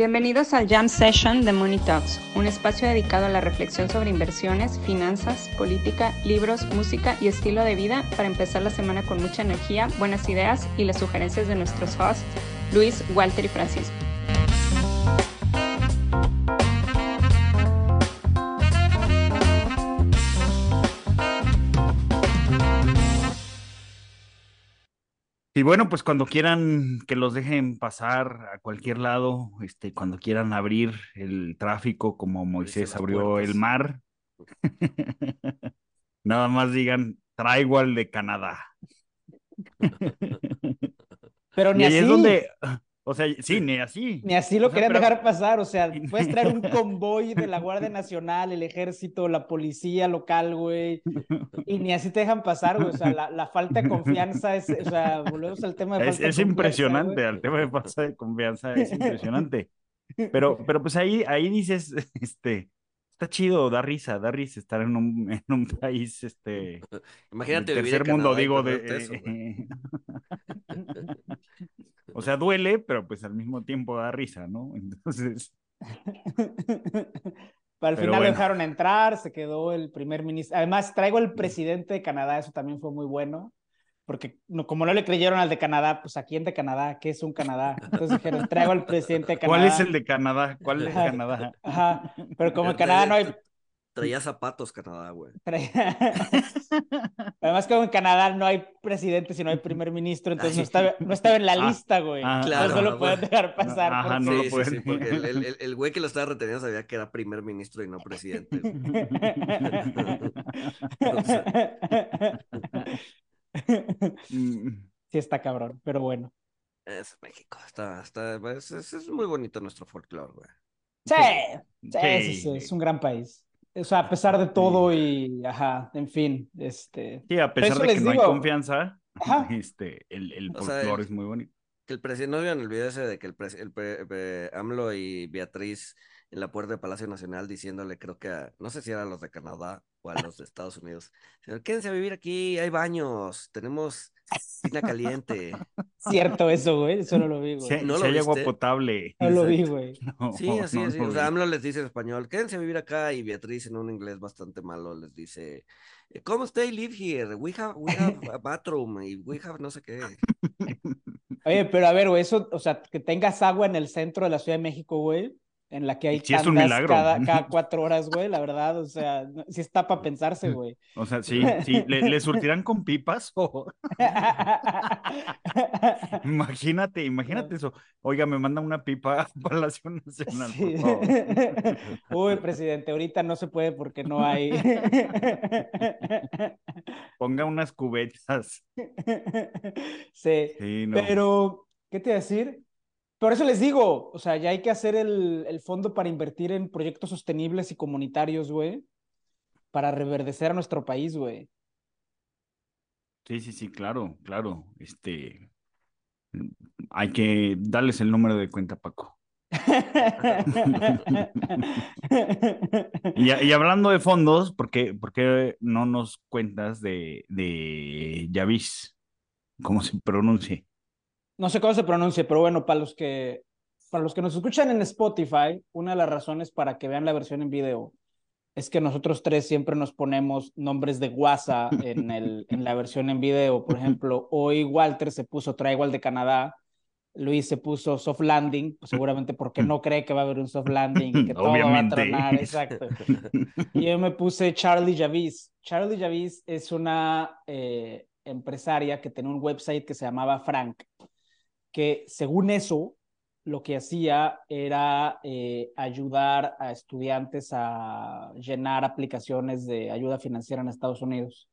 Bienvenidos al Jam Session de Money Talks, un espacio dedicado a la reflexión sobre inversiones, finanzas, política, libros, música y estilo de vida para empezar la semana con mucha energía, buenas ideas y las sugerencias de nuestros hosts, Luis, Walter y Francisco. Y bueno, pues cuando quieran que los dejen pasar a cualquier lado, este, cuando quieran abrir el tráfico como Moisés abrió el mar, nada más digan, traigo al de Canadá. Pero ni y ahí así. es donde, o sea, sí, ni así. Ni así lo O sea, querían pero- dejar pasar, o sea, puedes traer un convoy de la Guardia Nacional, el ejército, la policía local, güey, y ni así te dejan pasar, güey, o sea, la, la falta de confianza es, o sea, volvemos al tema de Es, falta es impresionante, al tema de falta de confianza es impresionante. Pero, pero pues ahí, ahí dices, este, está chido, da risa, da risa estar en un, en un país, este, Imagínate del vivir en tercer mundo, Canadá digo, de, eso. o sea, duele, pero pues al mismo tiempo da risa, ¿no? Entonces, Pero al Pero final bueno. dejaron entrar, se quedó el primer ministro. Además, traigo al presidente de Canadá, eso también fue muy bueno, porque no, como no le creyeron al de Canadá, pues aquí en de Canadá, ¿qué es un Canadá? Entonces dijeron, traigo al presidente de Canadá. ¿cuál es el de Canadá? ¿Cuál es. Canadá? Ajá, pero como en Canadá no hay... tra- Traía zapatos Canadá, güey. traía- Además, como en Canadá no hay presidente, sino hay primer ministro, entonces no estaba, no estaba en la Ah, lista, güey. ah, Entonces Claro, no lo pueden dejar pasar. Ajá, porque- no lo sí, sí, pueden. sí, porque el, el- güey que lo estaba reteniendo sabía que era primer ministro y no presidente. Mm, Sí está cabrón, pero bueno. Es México, está, está, es, es- es muy bonito nuestro folclore, güey. Sí, sí, sí, sí, es un gran país. O sea, a pesar de todo y, ajá, en fin, este... Sí, a pesar de que no hay digo. confianza, Ajá. este, el, el sea, folclore es muy bonito. Que el presidente, ¿no vieron el video ese de que el, pres- el pre- pre- AMLO y Beatriz en la puerta del Palacio Nacional diciéndole, creo que a, no sé si eran los de Canadá o a los de Estados Unidos, quédense a vivir aquí, hay baños, tenemos piscina caliente. Cierto eso, güey, eso no lo vi, Si, güey. hay- ¿no si lo hay agua potable. No lo vi, güey. No, Sí, así, no lo O sea. AMLO les dice en español, quédense a vivir acá, y Beatriz en un inglés bastante malo les dice, ¿cómo stay live here? We have, we have a bathroom y we have no sé qué. Oye, pero a ver, güey, eso, o sea, que tengas agua en el centro de la Ciudad de México, güey, en la que hay Sí, tandas cada, cada cuatro horas, güey, la verdad, o sea, sí está para pensarse, güey. O sea, sí, sí. ¿Le, le surtirán con pipas? o- Imagínate, imagínate eso. Oiga, me manda una pipa a Palacio Nacional, Sí. por favor. Uy, presidente, ahorita no se puede porque no hay. Ponga unas cubetas. Sí, Sí, no. pero, ¿qué te iba a decir? Por eso les digo, o sea, ya hay que hacer el, el fondo para invertir en proyectos sostenibles y comunitarios, güey, para reverdecer a nuestro país, güey. Sí, sí, sí, claro, claro. Este, hay que darles el número de cuenta, Paco. Y, y hablando de fondos, ¿por qué, por qué no nos cuentas de, de Yavis? ¿Cómo se pronuncie? No sé cómo se pronuncia, pero bueno, para los que, para los que nos escuchan en Spotify, una de las razones para que vean la versión en video es que nosotros tres siempre nos ponemos nombres de WhatsApp en, el, en la versión en video. Por ejemplo, hoy Walter se puso Traigo al de Canadá, Luis se puso Soft Landing, pues seguramente porque no cree que va a haber un Soft Landing que todo va a tronar, exacto. Y yo me puse Charlie Javis. Charlie Javis es una eh, empresaria que tenía un website que se llamaba Frank, que según eso, lo que hacía era eh, ayudar a estudiantes a llenar aplicaciones de ayuda financiera en Estados Unidos.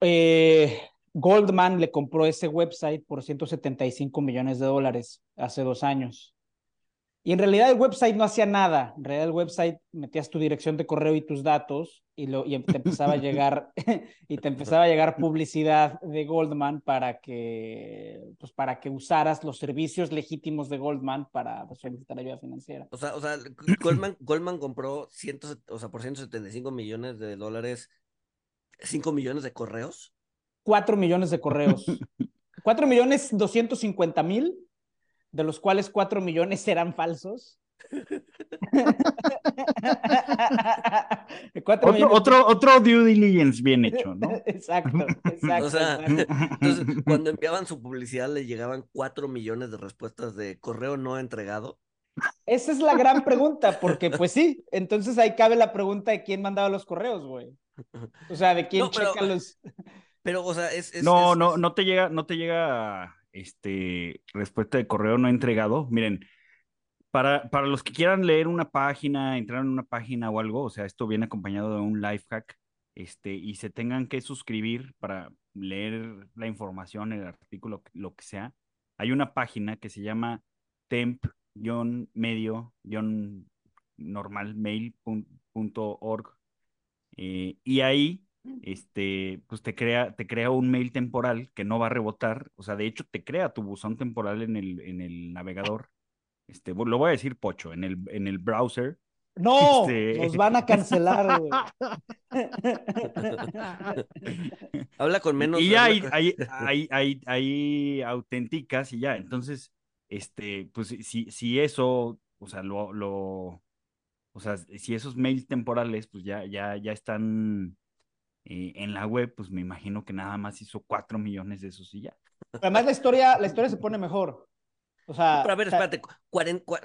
Eh, Goldman le compró ese website por 175 millones de dólares hace dos años. Y en realidad el website no hacía nada. En realidad el website metías tu dirección de correo y tus datos y, lo, y te empezaba a llegar y te empezaba a llegar publicidad de Goldman para que pues para que usaras los servicios legítimos de Goldman para pues, solicitar ayuda financiera. O sea, o sea, Goldman, Goldman compró ciento, o sea, por 175 millones de dólares, 5 millones de correos. 4 millones de correos. 4 millones 250 mil de los cuales 4 millones eran falsos. otro, otro, otro due diligence bien hecho, ¿no? Exacto, exacto. O sea, entonces, cuando enviaban su publicidad le llegaban 4 millones de respuestas de correo no entregado. Esa es la gran pregunta, porque pues sí, entonces ahí cabe la pregunta de quién mandaba los correos, güey. O sea, de quién checa los. Pero, o sea, es. no, no, no te llega, no te llega este respuesta de correo no entregado. Miren, para, para los que quieran leer una página, entrar en una página o algo, o sea, esto viene acompañado de un life hack, este, y se tengan que suscribir para leer la información, el artículo, lo que sea. Hay una página que se llama temp-medio-normal mail.org eh, y ahí este, pues te crea, te crea un mail temporal que no va a rebotar, o sea, de hecho te crea tu buzón temporal en el, en el navegador, este, lo voy a decir pocho, en el, en el browser. No, este... nos van a cancelar, Habla con menos. Y ya hay, hay, hay, hay, hay, auténticas y ya, entonces, este, pues si, si eso, o sea, lo, lo, o sea, si esos mails temporales, pues ya, ya, ya están eh, en la web, pues me imagino que nada más hizo cuatro millones de esos y ya. Además, la historia, la historia se pone mejor. O sea. Pero a ver, espérate.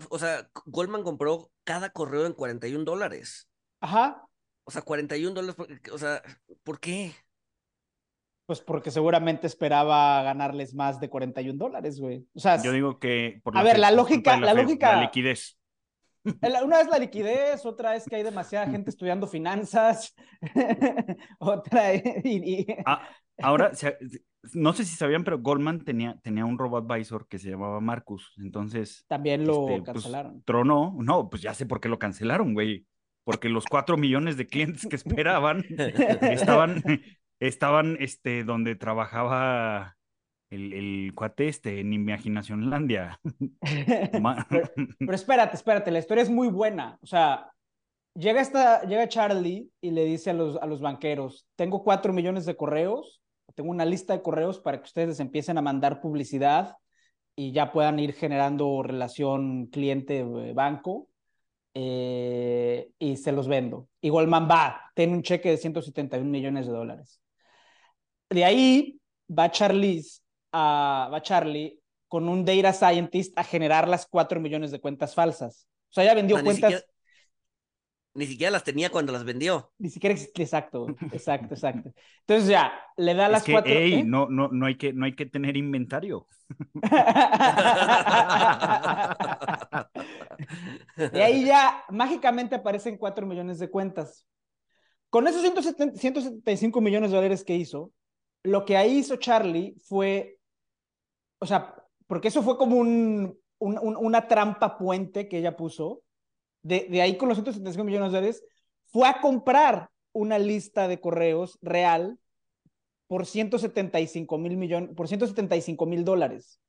o sea, Goldman compró cada correo en 41 dólares. Ajá. O sea, 41 dólares. O sea, ¿por qué? Pues porque seguramente esperaba ganarles más de 41 dólares, güey. O sea, yo digo que. a ver, la lógica, la, lógica. La liquidez. Una es la liquidez, otra es que hay demasiada gente estudiando finanzas, otra y, ah, ahora, no sé si sabían, pero Goldman tenía, tenía un robot advisor que se llamaba Marcus, entonces... También lo este, pues, cancelaron. tronó, no, pues ya sé por qué lo cancelaron, güey, porque los cuatro millones de clientes que esperaban estaban, estaban, este, donde trabajaba el, el, cuate este en Imaginacionlandia. pero, pero, espérate, espérate, la historia es muy buena. O sea, llega, esta, llega Charlie y le dice a los, a los banqueros, tengo cuatro millones de correos, tengo una lista de correos para que ustedes empiecen a mandar publicidad y ya puedan ir generando relación cliente-banco. Eh, y se los vendo. Y Goldman va, tiene un cheque de 171 millones de dólares. De ahí va Charlize va Charlie con un data scientist a generar las 4 millones de cuentas falsas. O sea, ya vendió cuentas. Ni siquiera, las tenía cuando las vendió. Ni siquiera existe, exacto, exacto, exacto. Entonces ya, le da las cuatro. ¿eh? no, no, no, hay que, no hay que tener inventario. y ahí ya mágicamente aparecen 4 millones de cuentas. Con esos 175 millones de dólares que hizo, lo que ahí hizo Charlie fue o sea, porque eso fue como un, una trampa puente que ella puso, de, de ahí con los 175 millones de dólares, fue a comprar una lista de correos real por 175 mil millones, por 175 mil dólares.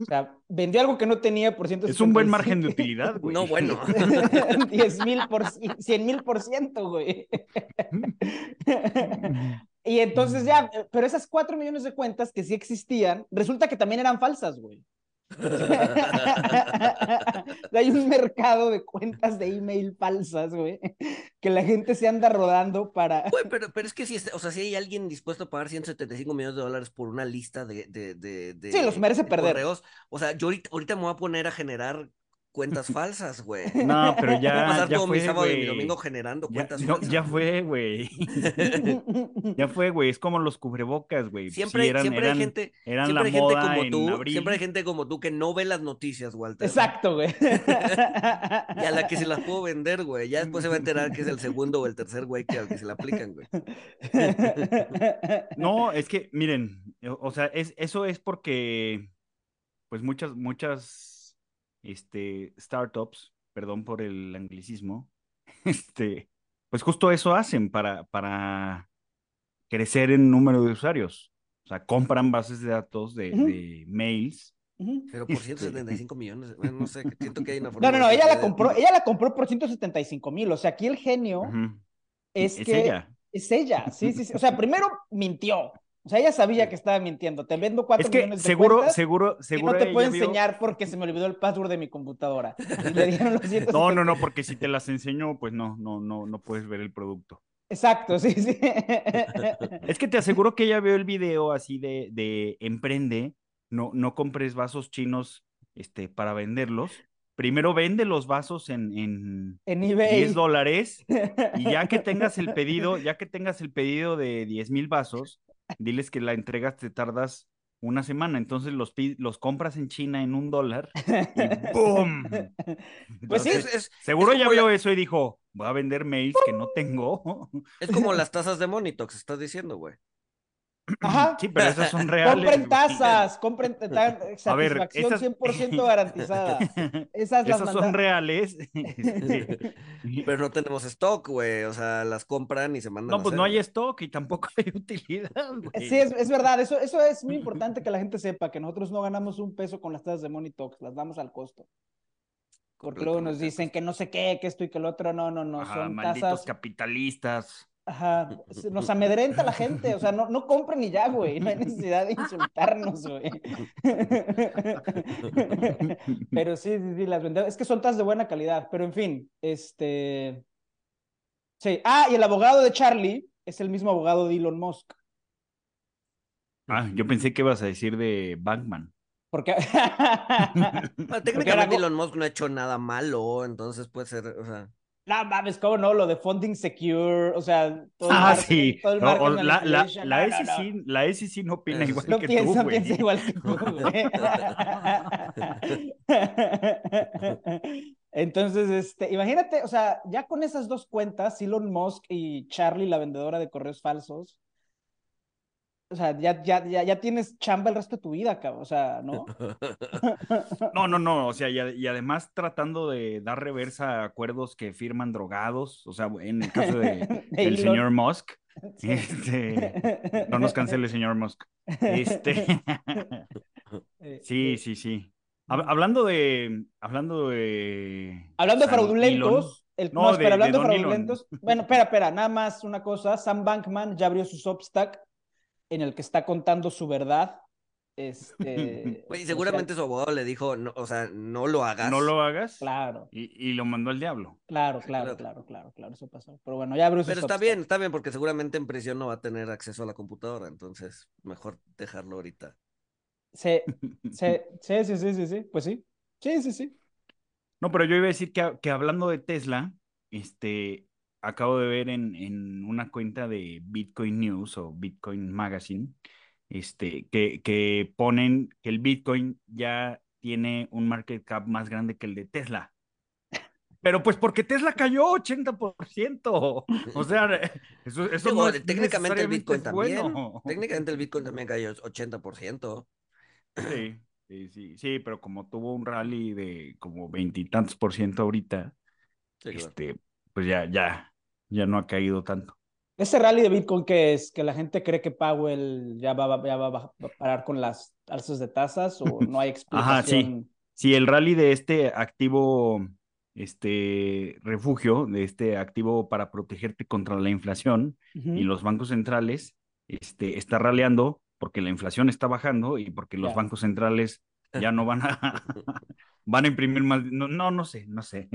O sea, vendió algo que no tenía por ciento. Es un buen margen de utilidad, güey. No, bueno. 10 mil por 100 mil por ciento, güey. Y entonces ya, pero esas cuatro millones de cuentas que sí existían, resulta que también eran falsas, güey. Hay un mercado de cuentas de email falsas, güey, que la gente se anda rodando para. Güey, pero, pero es que si, o sea, si hay alguien dispuesto a pagar 175 millones de dólares por una lista de. de, de, sí, los merece perder. Correos, o sea, yo ahorita, ahorita me voy a poner a generar cuentas falsas, güey. No, pero ya. Voy a pasar ya todo fue, mi sábado güey. y mi domingo generando Ya, cuentas no, falsas. ya fue, güey. ya fue, güey. Es como los cubrebocas, güey. Siempre, Sí, eran, siempre eran- hay gente, eran siempre la hay gente moda como tú, abril. siempre hay gente como tú que no ve las noticias, Walter. Exacto, güey. Y a la que se las puedo vender, güey. Ya después se va a enterar que es el segundo o el tercer güey que al que se la aplican, güey. No, es que, miren, o o sea, es, eso es porque, pues muchas, muchas, este, startups, perdón por el anglicismo, este, pues justo eso hacen para, para crecer en número de usuarios. O sea, compran bases de datos de, Ujú. de mails. Pero por Este. 175 millones, bueno, no sé, siento que hay una forma. No, no, no, ella la de- compró, ella la compró por 175 mil. O sea, aquí el genio Ujú. es, Es que ella. es ella. Sí, sí, sí. O sea, primero mintió. O sea, ella sabía que estaba mintiendo. Te vendo cuatro Es que millones de seguro, cuentas seguro, y seguro. no te puedo vio- enseñar porque se me olvidó el password de mi computadora. Y le dieron los 170. No, no, no, porque si te las enseño, pues no, no, no, no puedes ver el producto. Exacto, sí, sí. Es que te aseguro que ella vio el video así de, de emprende, no, no compres vasos chinos este, para venderlos. Primero vende los vasos en, en En 10 eBay. dólares y ya que tengas el pedido, ya que tengas el pedido de 10 mil vasos, diles que la entregas te tardas una semana. Entonces los, los compras en China en un dólar y ¡boom! Pues sí, Es, es- Seguro es ya vio la- eso y dijo, voy a vender mails que no tengo. es como las tazas de Monitox, estás diciendo, güey. Ajá. Sí, pero esas son reales. Compren tazas, compren dan A ver, satisfacción esas- 100% garantizada. Esas las Esas son manda- reales. Pero no tenemos stock, güey. O sea, las compran y se mandan. No, a pues hacer, no hay stock y tampoco hay utilidad, güey. Sí, es, es verdad, eso, eso es muy importante que la gente sepa, que nosotros no ganamos un peso con las tazas de Monitox, las damos al costo. Porque luego nos dicen que no sé qué, que esto y que lo otro, no, no, no, Ajá, son malditos tazas, capitalistas. Ajá, nos amedrenta la gente, o sea, no, no compren y ya, güey, no hay necesidad de insultarnos, güey. Pero sí, sí, sí, las vendemos, es que son tazas de buena calidad, pero en fin, este... Sí, ah, y el abogado de Charlie es el mismo abogado de Elon Musk. Ah, yo pensé que ibas a decir de Bankman. Porque. Bueno, Porque técnicamente era Elon Musk no ha hecho nada malo, entonces puede ser, o sea. No mames, ¿cómo no? Lo de funding secure, o sea, todo el Ah, market- sí. todo el O- o market la, la, la no, no, no. SEC, la SEC no opina igual. No que piensa, tú, güey. piensa igual que tú, güey. Entonces, este, imagínate, o sea, ya con esas dos cuentas, Elon Musk y Charlie, la vendedora de correos falsos, o sea, ya, ya, ya, ya tienes chamba el resto de tu vida, cabrón, o sea, ¿no? No, no, no, o sea, y, además tratando de dar reversa a acuerdos que firman drogados, o sea, en el caso de, De del señor Musk, Sí. este, no nos cancele, señor Musk. Este, Eh, sí, sí, sí. Hab- hablando de, hablando de... Hablando de fraudulentos, el, No, no, de- hablando de, de Don Elon. fraudulentos, bueno, espera, espera, nada más una cosa, Sam Bankman ya abrió su Substack en el que está contando su verdad. Este, Güey, o seguramente sea, su abogado le dijo, no, o sea, no lo hagas. No lo hagas claro, y, y lo mandó al diablo. claro, claro, claro. claro, claro, claro, eso pasó. Pero bueno, ya su Pero está bien, está bien, porque seguramente en prisión no va a tener acceso a la computadora, entonces mejor dejarlo ahorita. Sí, sí, sí, sí, sí, sí, sí, pues sí, sí, sí, sí. No, pero yo iba a decir que, que hablando de Tesla, este, acabo de ver en, en una cuenta de Bitcoin News o Bitcoin Magazine, este, que, que ponen que el Bitcoin ya tiene un market cap más grande que el de Tesla. Pero pues porque Tesla cayó 80%. O sea, eso, eso Digo, no es técnicamente el Bitcoin es también. bueno. Técnicamente el Bitcoin también cayó 80%. Sí, sí, sí, sí, pero como tuvo un rally de como veintitantos por ciento ahorita, Sí, claro. este, pues ya, ya, ya no ha caído tanto. Ese rally de Bitcoin que es que la gente cree que Powell ya va, ya va a parar con las alzas de tasas o no hay Ajá, sí. explicación. Sí, el rally de este activo, este refugio, de este activo para protegerte contra la inflación y los bancos centrales, este, está raleando porque la inflación está bajando y porque los bancos centrales ya no van a, van a imprimir más, no, no, no sé, no sé.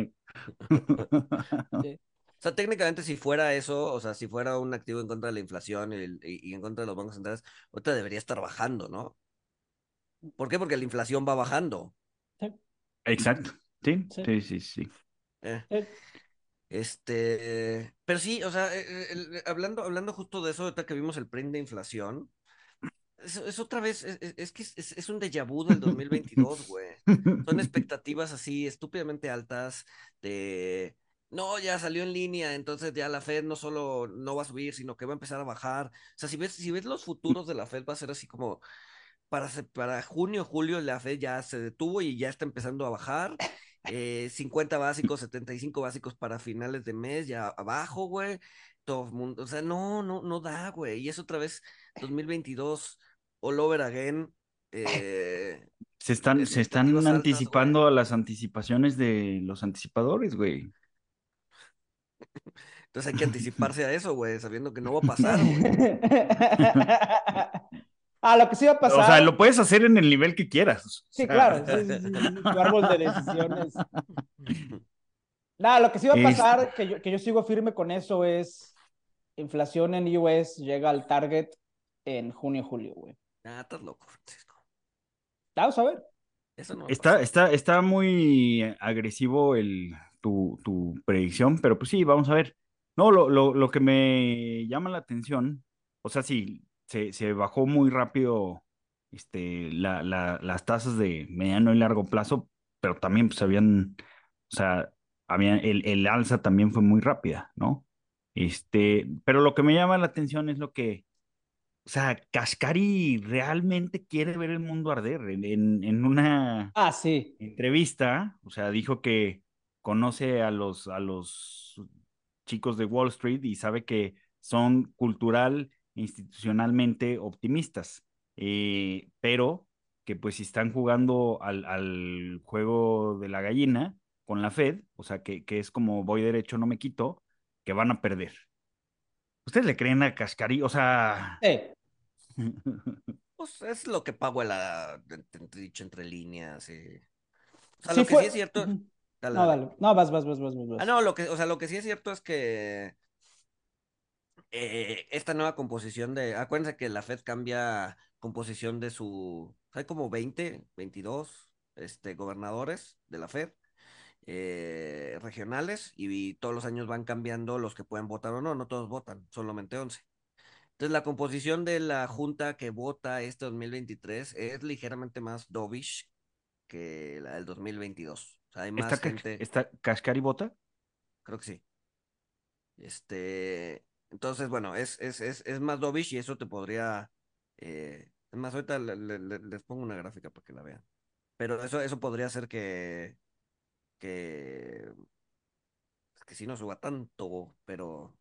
O sea, técnicamente si fuera eso, o sea, si fuera un activo en contra de la inflación y, el- y- y en contra de los bancos centrales, ahorita debería estar bajando, ¿no? ¿Por qué? Porque la inflación va bajando. Exacto, sí, Sí. sí, sí, sí. Eh, Eh, Este, pero sí, o sea, eh, el- hablando, hablando justo de eso, ahorita que vimos el print de inflación, es, es otra vez, es, que es, es- es un déjà vu del 2022, güey. Son expectativas así estúpidamente altas de, no, ya salió en línea, entonces ya la Fed no solo no va a subir, sino que va a empezar a bajar. O sea, si ves, si ves los futuros de la Fed, va a ser así como, para, para junio, julio, la Fed ya se detuvo y ya está empezando a bajar. Eh, 50 básicos, 75 básicos para finales de mes, ya abajo, güey. Todo mundo, o sea, no, no, no da, güey. Y es otra vez 2022, all over again. Eh, Se están, se están altas, anticipando a las anticipaciones de los anticipadores, güey. Entonces hay que anticiparse a eso, güey, sabiendo que no va a pasar, güey. ah, lo que sí va a pasar. O sea, lo puedes hacer en el nivel que quieras. Sí, claro. Sí, sí, sí, Tu árbol de decisiones. Nada, lo que sí va a pasar, que, yo, que yo sigo firme con eso, es inflación en US llega al target en junio, julio, güey. Ah, estás loco, Francisco. Vamos a ver. Eso no está, está, está muy agresivo el, tu, tu, predicción, pero pues sí, vamos a ver. No, lo, lo, lo que me llama la atención, o sea, sí, se, se bajó muy rápido este, la, la, las tasas de mediano y largo plazo, pero también pues habían, o sea, había, el, el alza también fue muy rápida, ¿no? Este, pero lo que me llama la atención es lo que, o sea, Cascari realmente quiere ver el mundo arder. En, en una ah, sí. entrevista, o sea, dijo que conoce a los, a los chicos de Wall Street y sabe que son cultural e institucionalmente optimistas, eh, pero que pues si están jugando al, al, juego de la gallina con la Fed, o sea, que, que es como voy derecho, no me quito, que van a perder. ¿Ustedes le creen a Cascari? O sea... Sí. pues es lo que pago la dicho entre líneas. Y... O sea, lo que sí es cierto... no, dale. No, vas, vas, vas, vas, vas. Ah, no, lo que, o sea, lo que sí es cierto es que eh, esta nueva composición de. Acuérdense que la Fed cambia composición de su. Hay como 20, 22 este, gobernadores de la Fed. Eh, regionales y, todos los años van cambiando los que pueden votar o no, no todos votan, solamente 11. Entonces la composición de la junta que vota este 2023 es ligeramente más dovish que la del 2022. Sea, hay más ¿Está, gente... ¿Está Kashkari vota? Creo que sí. Este, entonces, bueno, es, es, es, es más dovish y eso te podría... Eh... Es más, ahorita les pongo una gráfica para que la vean. Pero eso, eso podría ser que, que, que si no suba tanto, pero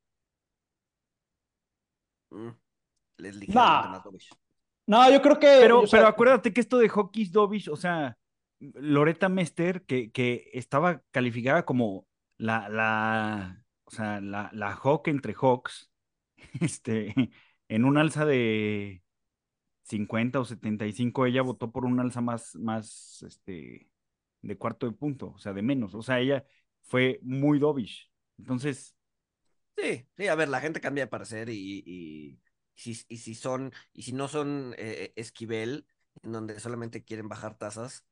mm, les ligeramente más dovish. No, yo creo que. Pero, pero acuérdate que esto de Hockey Dovish, o sea, Loreta Mester, que, que estaba calificada como la, la, o sea, la, la Hawk entre Hawks, este, en un alza de 50 o 75, ella votó por un alza más, más, este, de cuarto de punto, o sea, de menos. O sea, ella fue muy dovish. Entonces. Sí, sí, a ver, la gente cambia de parecer y, y, si, y si son, y si no son eh, Esquivel, en donde solamente quieren bajar tasas,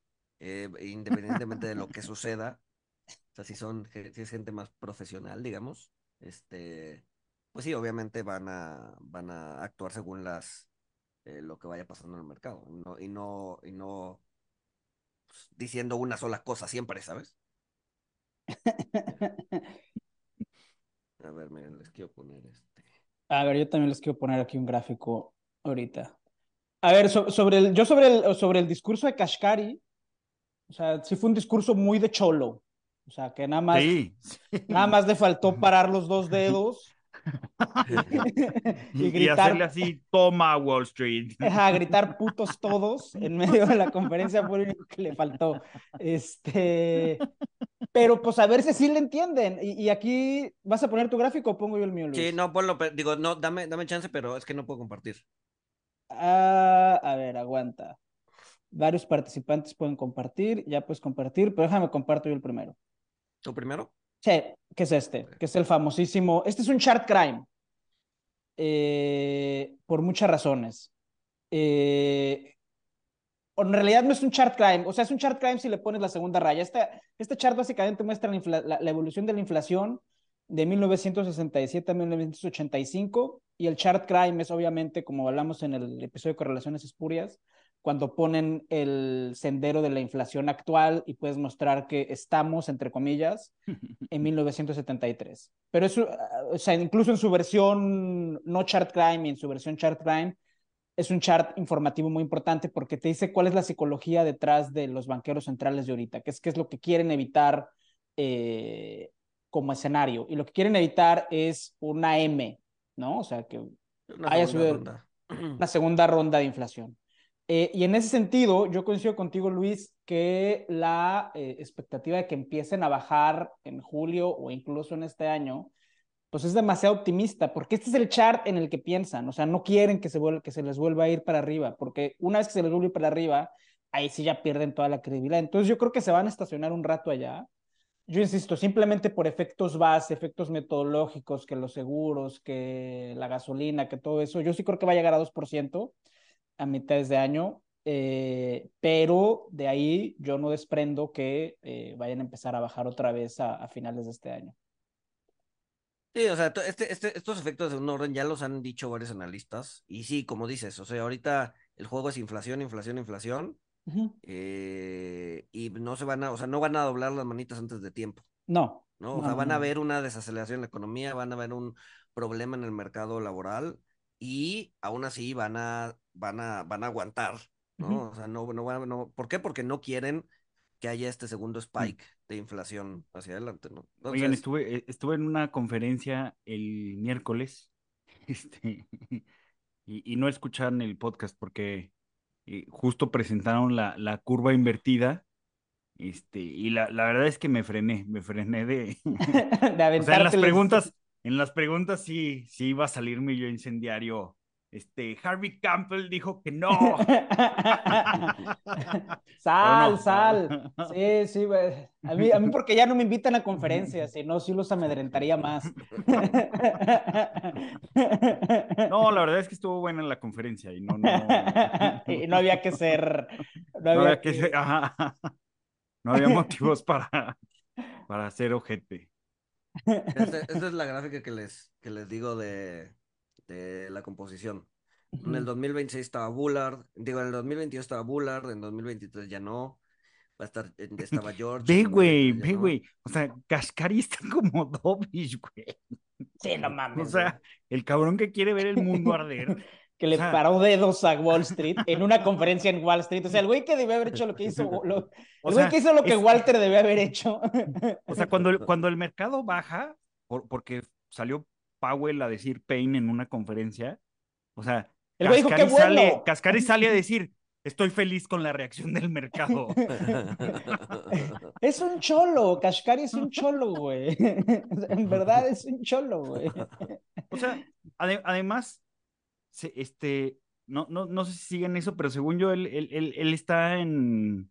eh, independientemente de lo que suceda, o sea, si son, si es gente más profesional, digamos, este, pues sí, obviamente van a, van a actuar según las, eh, lo que vaya pasando en el mercado, no, y no, y no diciendo una sola cosa siempre, ¿sabes? A ver, miren, les quiero poner este. A ver, yo también les quiero poner aquí un gráfico ahorita. A ver, sobre el, yo sobre el, sobre el discurso de Kashkari, o sea, sí fue un discurso muy de cholo. O sea, que nada más, nada más le faltó parar los dos dedos y, gritar, hacerle así, toma Wall Street. A gritar putos todos en medio de la conferencia fue lo único que le faltó. Este, pero pues a ver si sí le entienden. Y, aquí, ¿vas a poner tu gráfico o pongo yo el mío, Luis? Sí, no, ponlo, digo, no, dame, dame chance, pero es que no puedo compartir. Ah, a ver, aguanta. Varios participantes pueden compartir, ya puedes compartir, pero déjame comparto yo el primero. ¿Tú primero? Sí, que es este, que es el famosísimo. Este es un chart crime. Eh, por muchas razones. Eh, en realidad no es un chart crime, o sea, es un chart crime si le pones la segunda raya. Este, este chart básicamente muestra la, la, evolución de la inflación de 1967 a 1985 y el chart crime es obviamente, como hablamos en el episodio de correlaciones espurias, cuando ponen el sendero de la inflación actual y puedes mostrar que estamos, entre comillas, en 1973. Pero eso, o sea, incluso en su versión no chart crime y en su versión chart crime, es un chart informativo muy importante porque te dice cuál es la psicología detrás de los banqueros centrales de ahorita, qué es, qué es lo que quieren evitar eh, como escenario. Y lo que quieren evitar es una M, ¿no? O sea, que haya subido una segunda ronda de inflación. Eh, y en ese sentido, yo coincido contigo, Luis, que la eh, expectativa de que empiecen a bajar en julio o incluso en este año pues es demasiado optimista, porque este es el chart en el que piensan, o sea, no quieren que se, que se les vuelva a ir para arriba, porque una vez que se les vuelve para arriba, ahí sí ya pierden toda la credibilidad. Entonces yo creo que se van a estacionar un rato allá. Yo insisto, simplemente por efectos base, efectos metodológicos, que los seguros, que la gasolina, que todo eso, yo sí creo que va a llegar a 2% a mitad de año, eh, pero de ahí yo no desprendo que eh, vayan a empezar a bajar otra vez a, a finales de este año. Sí, o sea, este, este, estos efectos de un orden ya los han dicho varios analistas. Y sí, como dices, o sea, ahorita el juego es inflación, inflación, inflación. eh, y no se van a, o sea, no van a doblar las manitas antes de tiempo. No. ¿no? O sea, van a ver una desaceleración en la economía, van a ver un problema en el mercado laboral y aún así van a, van a, van a aguantar, ¿no? O sea, no, no van, no, ¿por qué? Porque no quieren que haya este segundo Mm. spike de inflación hacia adelante, ¿no? Oigan, Entonces, estuve, eh, estuve en una conferencia el miércoles, este, y, y no escucharon el podcast porque eh, justo presentaron la, la curva invertida, este, y la, la verdad es que me frené, me frené de, de o sea, en las preguntas, en las preguntas sí, sí iba a salirme yo incendiario. Este, Harvey Campbell dijo que no. Sal, no? sal. Sí, sí. A mí, a mí porque ya no me invitan a conferencias, si no, sí los amedrentaría más. No, la verdad es que estuvo buena la conferencia y no, no, Y no había que ser. No no había que ser- ajá. No había motivos para, para hacer ojete. Esta, esta es la gráfica que les, que les digo de, de la composición. En el 2026 estaba Bullard, digo, en el 2022 estaba Bullard, en 2023 ya no. Va a estar, estaba George. Ve, güey, 2023 ya ve, güey. O sea, Cascari está como Dobish, güey. Sí, no O mames. sea, el cabrón que quiere ver el mundo arder. Que le o sea- paró dedos a Wall Street en una conferencia en Wall Street. O sea, el güey que debió haber hecho lo que hizo, lo- O el güey que hizo lo que es- Walter debió haber hecho. O sea, cuando el, cuando el mercado baja, por- porque salió Powell a decir Payne en una conferencia, o sea, El güey dijo, "Qué bueno". sale, Cascari sale a decir, estoy feliz con la reacción del mercado. Es un cholo, Kashkari es un cholo, güey. En verdad es un cholo, güey. O sea, ade- además, se- este, no, no, no sé si siguen eso, pero según yo, él, él, él, él está en,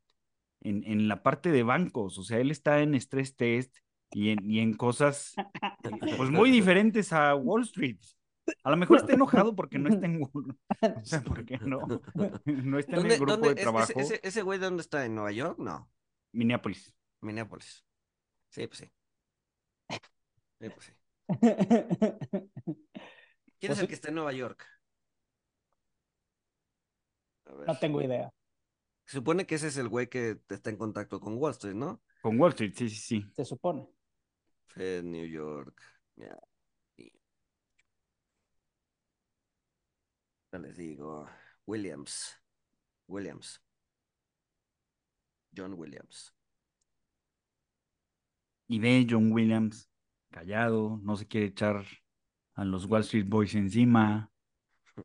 en, en la parte de bancos, o sea, él está en stress test y en, y en cosas pues muy diferentes a Wall Street. A lo mejor está enojado porque no está en Wall, o sea, porque no, no está en ¿Dónde, el grupo dónde- de trabajo, ese, ese güey de dónde está? ¿En Nueva York? No, Minneapolis. Minneapolis. Sí, pues sí. Sí, pues sí. ¿Quién Pues es el sí. que está en Nueva York? A ver. No tengo idea. Se supone que ese es el güey que está en contacto con Wall Street, ¿no? Con Wall Street, sí, sí, sí. Se supone. Fed, New York. Ya. Ya les digo. Williams. Williams. John Williams. Y ve John Williams callado, no se quiere echar a los Wall Street Boys encima.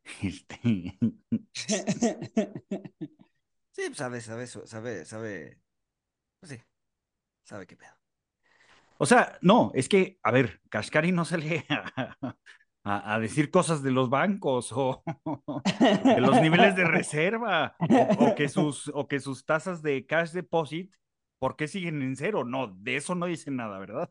Este, Sí, pues sabe, sabe, sabe, sabe. Pues sí. Sabe qué pedo. O sea, no, es que, a ver, Kashkari no sale a, a- a decir cosas de los bancos o de los niveles de reserva o, o que sus, o que sus tasas de cash deposit, ¿por qué siguen en cero? No, de eso no dicen nada, ¿verdad?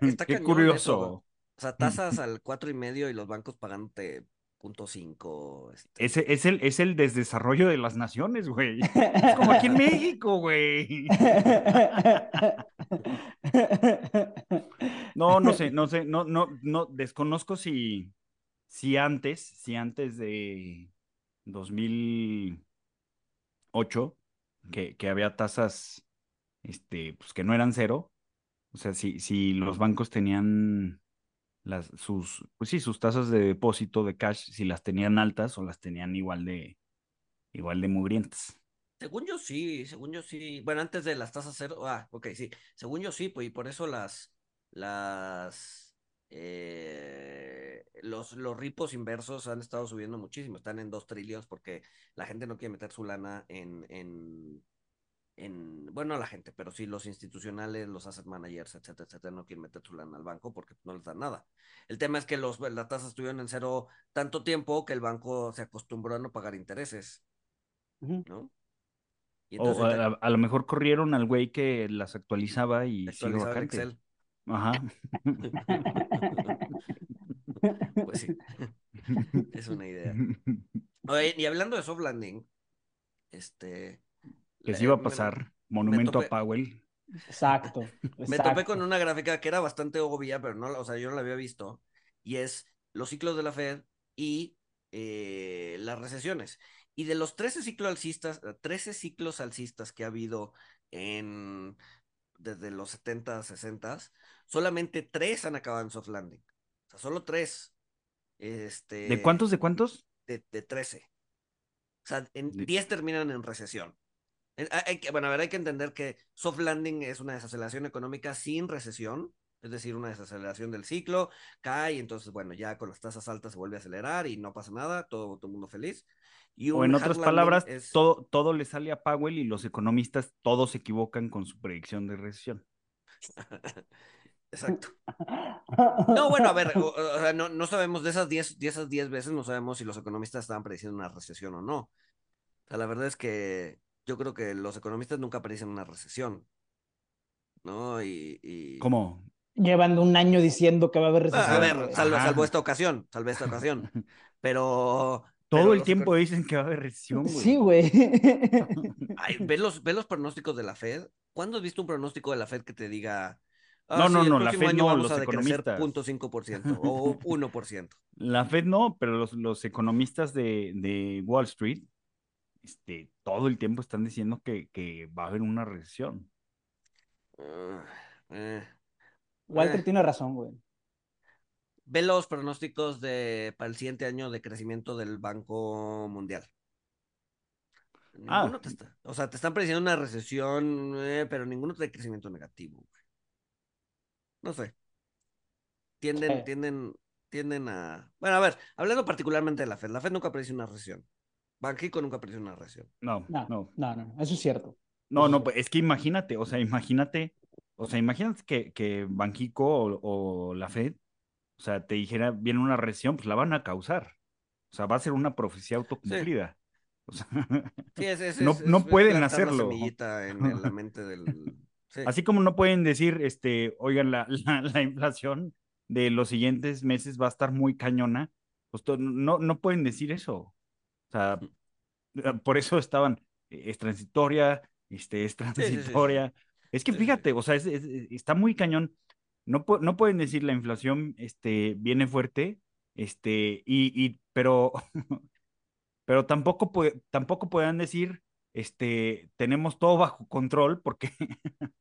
Está Qué curioso. O sea, tasas al cuatro y medio y los bancos pagándote punto cinco. Este. Ese es el, es el desdesarrollo de las naciones, güey. Es como aquí en México, güey. No, no sé, no sé, no, no, no, desconozco si, si antes, si antes de 2008, que, que había tasas, este, pues que no eran cero, o sea, si, si los bancos tenían las, sus, pues sí, sus tasas de depósito de cash, si las tenían altas o las tenían igual de, igual de mugrientas. Según yo sí, según yo sí. Bueno, antes de las tasas cero. Ah, ok, sí. Según yo sí, pues y por eso las, las, eh, los, los ripos inversos han estado subiendo muchísimo. Están en 2 trillones porque la gente no quiere meter su lana en, en, en, bueno, la gente, pero sí los institucionales, los asset managers, etcétera, etcétera, no quieren meter su lana al banco porque no les dan nada. El tema es que los, las tasas estuvieron en cero tanto tiempo que el banco se acostumbró a no pagar intereses, ¿no? o a, lo mejor corrieron al güey que las actualizaba y actualizaba Excel. Ajá. pues sí, es una idea. Oye, y hablando de soft landing, este, que se iba a pasar. Monumento a Powell. Exacto, Me topé con una gráfica que era bastante obvia, pero no, o sea, yo no la había visto. Y es los ciclos de la Fed y eh, las recesiones. Y de los 13 ciclos alcistas, 13 ciclos alcistas que ha habido en desde los 70, 60, solamente tres han acabado en soft landing. O sea, solo tres. Este, ¿De cuántos? ¿De cuántos? De, de 13. O sea, en 10 terminan en recesión. Hay que, bueno, a ver, hay que entender que soft landing es una desaceleración económica sin recesión, es decir, una desaceleración del ciclo, cae, entonces, bueno, ya con las tasas altas se vuelve a acelerar y no pasa nada, todo, todo el mundo feliz. Y o en otras palabras, todo, todo le sale a Powell y los economistas todos se equivocan con su predicción de recesión. Exacto. No, bueno, a ver, o, sea, no, no, sabemos de esas 10 esas diez veces, no sabemos si los economistas estaban prediciendo una recesión o no. O sea, la verdad es que yo creo que los economistas nunca predicen una recesión. ¿No? Y, ¿Cómo? Llevando un año diciendo que va a haber recesión. a ver, salvo, esta ocasión, salvo esta ocasión. Pero. Todo el tiempo dicen que va a haber recesión, güey. Sí, güey. ¿ves, los, los pronósticos de la Fed? ¿Cuándo has visto un pronóstico de la Fed que te diga ah, no, no, no, la Fed no, los economistas. 0.5% o 1%. La Fed no, pero los, los economistas de, de Wall Street este, todo el tiempo están diciendo que, que va a haber una recesión. Ah, eh, Walter eh. tiene razón, güey. Ve los pronósticos de, para el siguiente año de crecimiento del Banco Mundial. ah. o sea, te están prediciendo una recesión, eh, pero ninguno trae crecimiento negativo. No sé. Tienden, tienden, tienden a. Bueno, a ver, hablando particularmente de la Fed, la Fed nunca predice una recesión. Banjico nunca perdió una recesión. No, no, no, no, eso es cierto. No, no, pues es que imagínate, o sea, imagínate, o sea, imagínate que, que Banjico o, la Fed, o sea, te dijera, viene una recesión, pues la van a causar. O sea, va a ser una profecía autocumplida. O sea, sí, es, no, no pueden hacerlo. en, la mente del... Así como no pueden decir, este, oigan, la, la, inflación de los siguientes meses va a estar muy cañona, pues no, no pueden decir eso. O sea, eh, por eso estaban, eh, es transitoria, este, es transitoria. Es que fíjate, o sea, está muy cañón. No, no pueden decir la inflación este, viene fuerte, este, y, y pero, pero tampoco, tampoco puedan decir, este, tenemos todo bajo control, porque,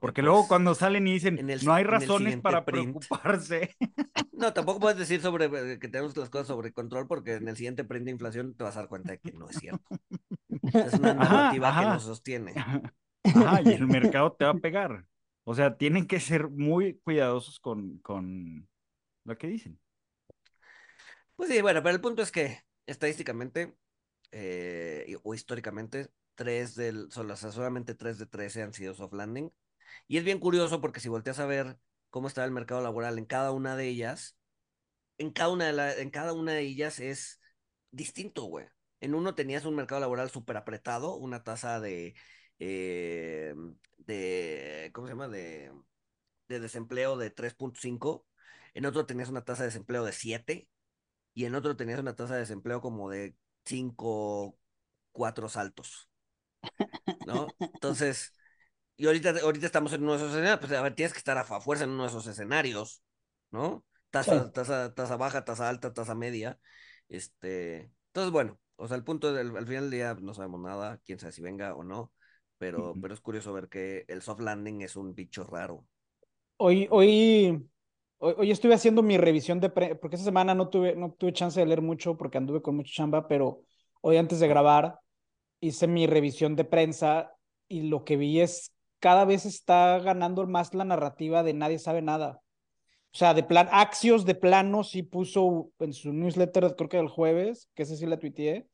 porque, luego pues, cuando salen y dicen, no hay razones para preocuparse. No, tampoco puedes decir sobre eh, que tenemos las cosas sobre control porque en el siguiente print de inflación te vas a dar cuenta de que no es cierto. Es una narrativa que nos sostiene. Ajá, y el mercado te va a pegar. O sea, tienen que ser muy cuidadosos con, con lo que dicen. Pues sí, bueno, pero el punto es que estadísticamente eh, o históricamente, tres del, solamente tres de 13 han sido soft landing. Y es bien curioso porque si volteas a ver cómo está el mercado laboral en cada una de ellas, en cada una de, la, en cada una de ellas es distinto, güey. En uno tenías un mercado laboral súper apretado, una tasa de, eh, de, ¿cómo se llama? De, de desempleo de 3.5. En otro tenías una tasa de desempleo de 7. Y en otro tenías una tasa de desempleo como de 5, 4 saltos. ¿No? Entonces, y ahorita, ahorita estamos en uno de esos escenarios, pues a ver, tienes que estar a fuerza en uno de esos escenarios, ¿no? Tasa, tasa, tasa baja, tasa alta, tasa media. Este, entonces, bueno, o sea, el punto del, al final del día no sabemos nada, quién sabe si venga o no, pero, pero es curioso ver que el soft landing es un bicho raro. Hoy, hoy, hoy, estuve haciendo mi revisión de, porque esa semana no tuve, no tuve chance de leer mucho porque anduve con mucho chamba, pero hoy antes de grabar hice mi revisión de prensa y lo que vi es cada vez está ganando más la narrativa de nadie sabe nada. O sea, de plan, Axios de plano sí puso en su newsletter, creo que el jueves, que ese sí la tuiteé,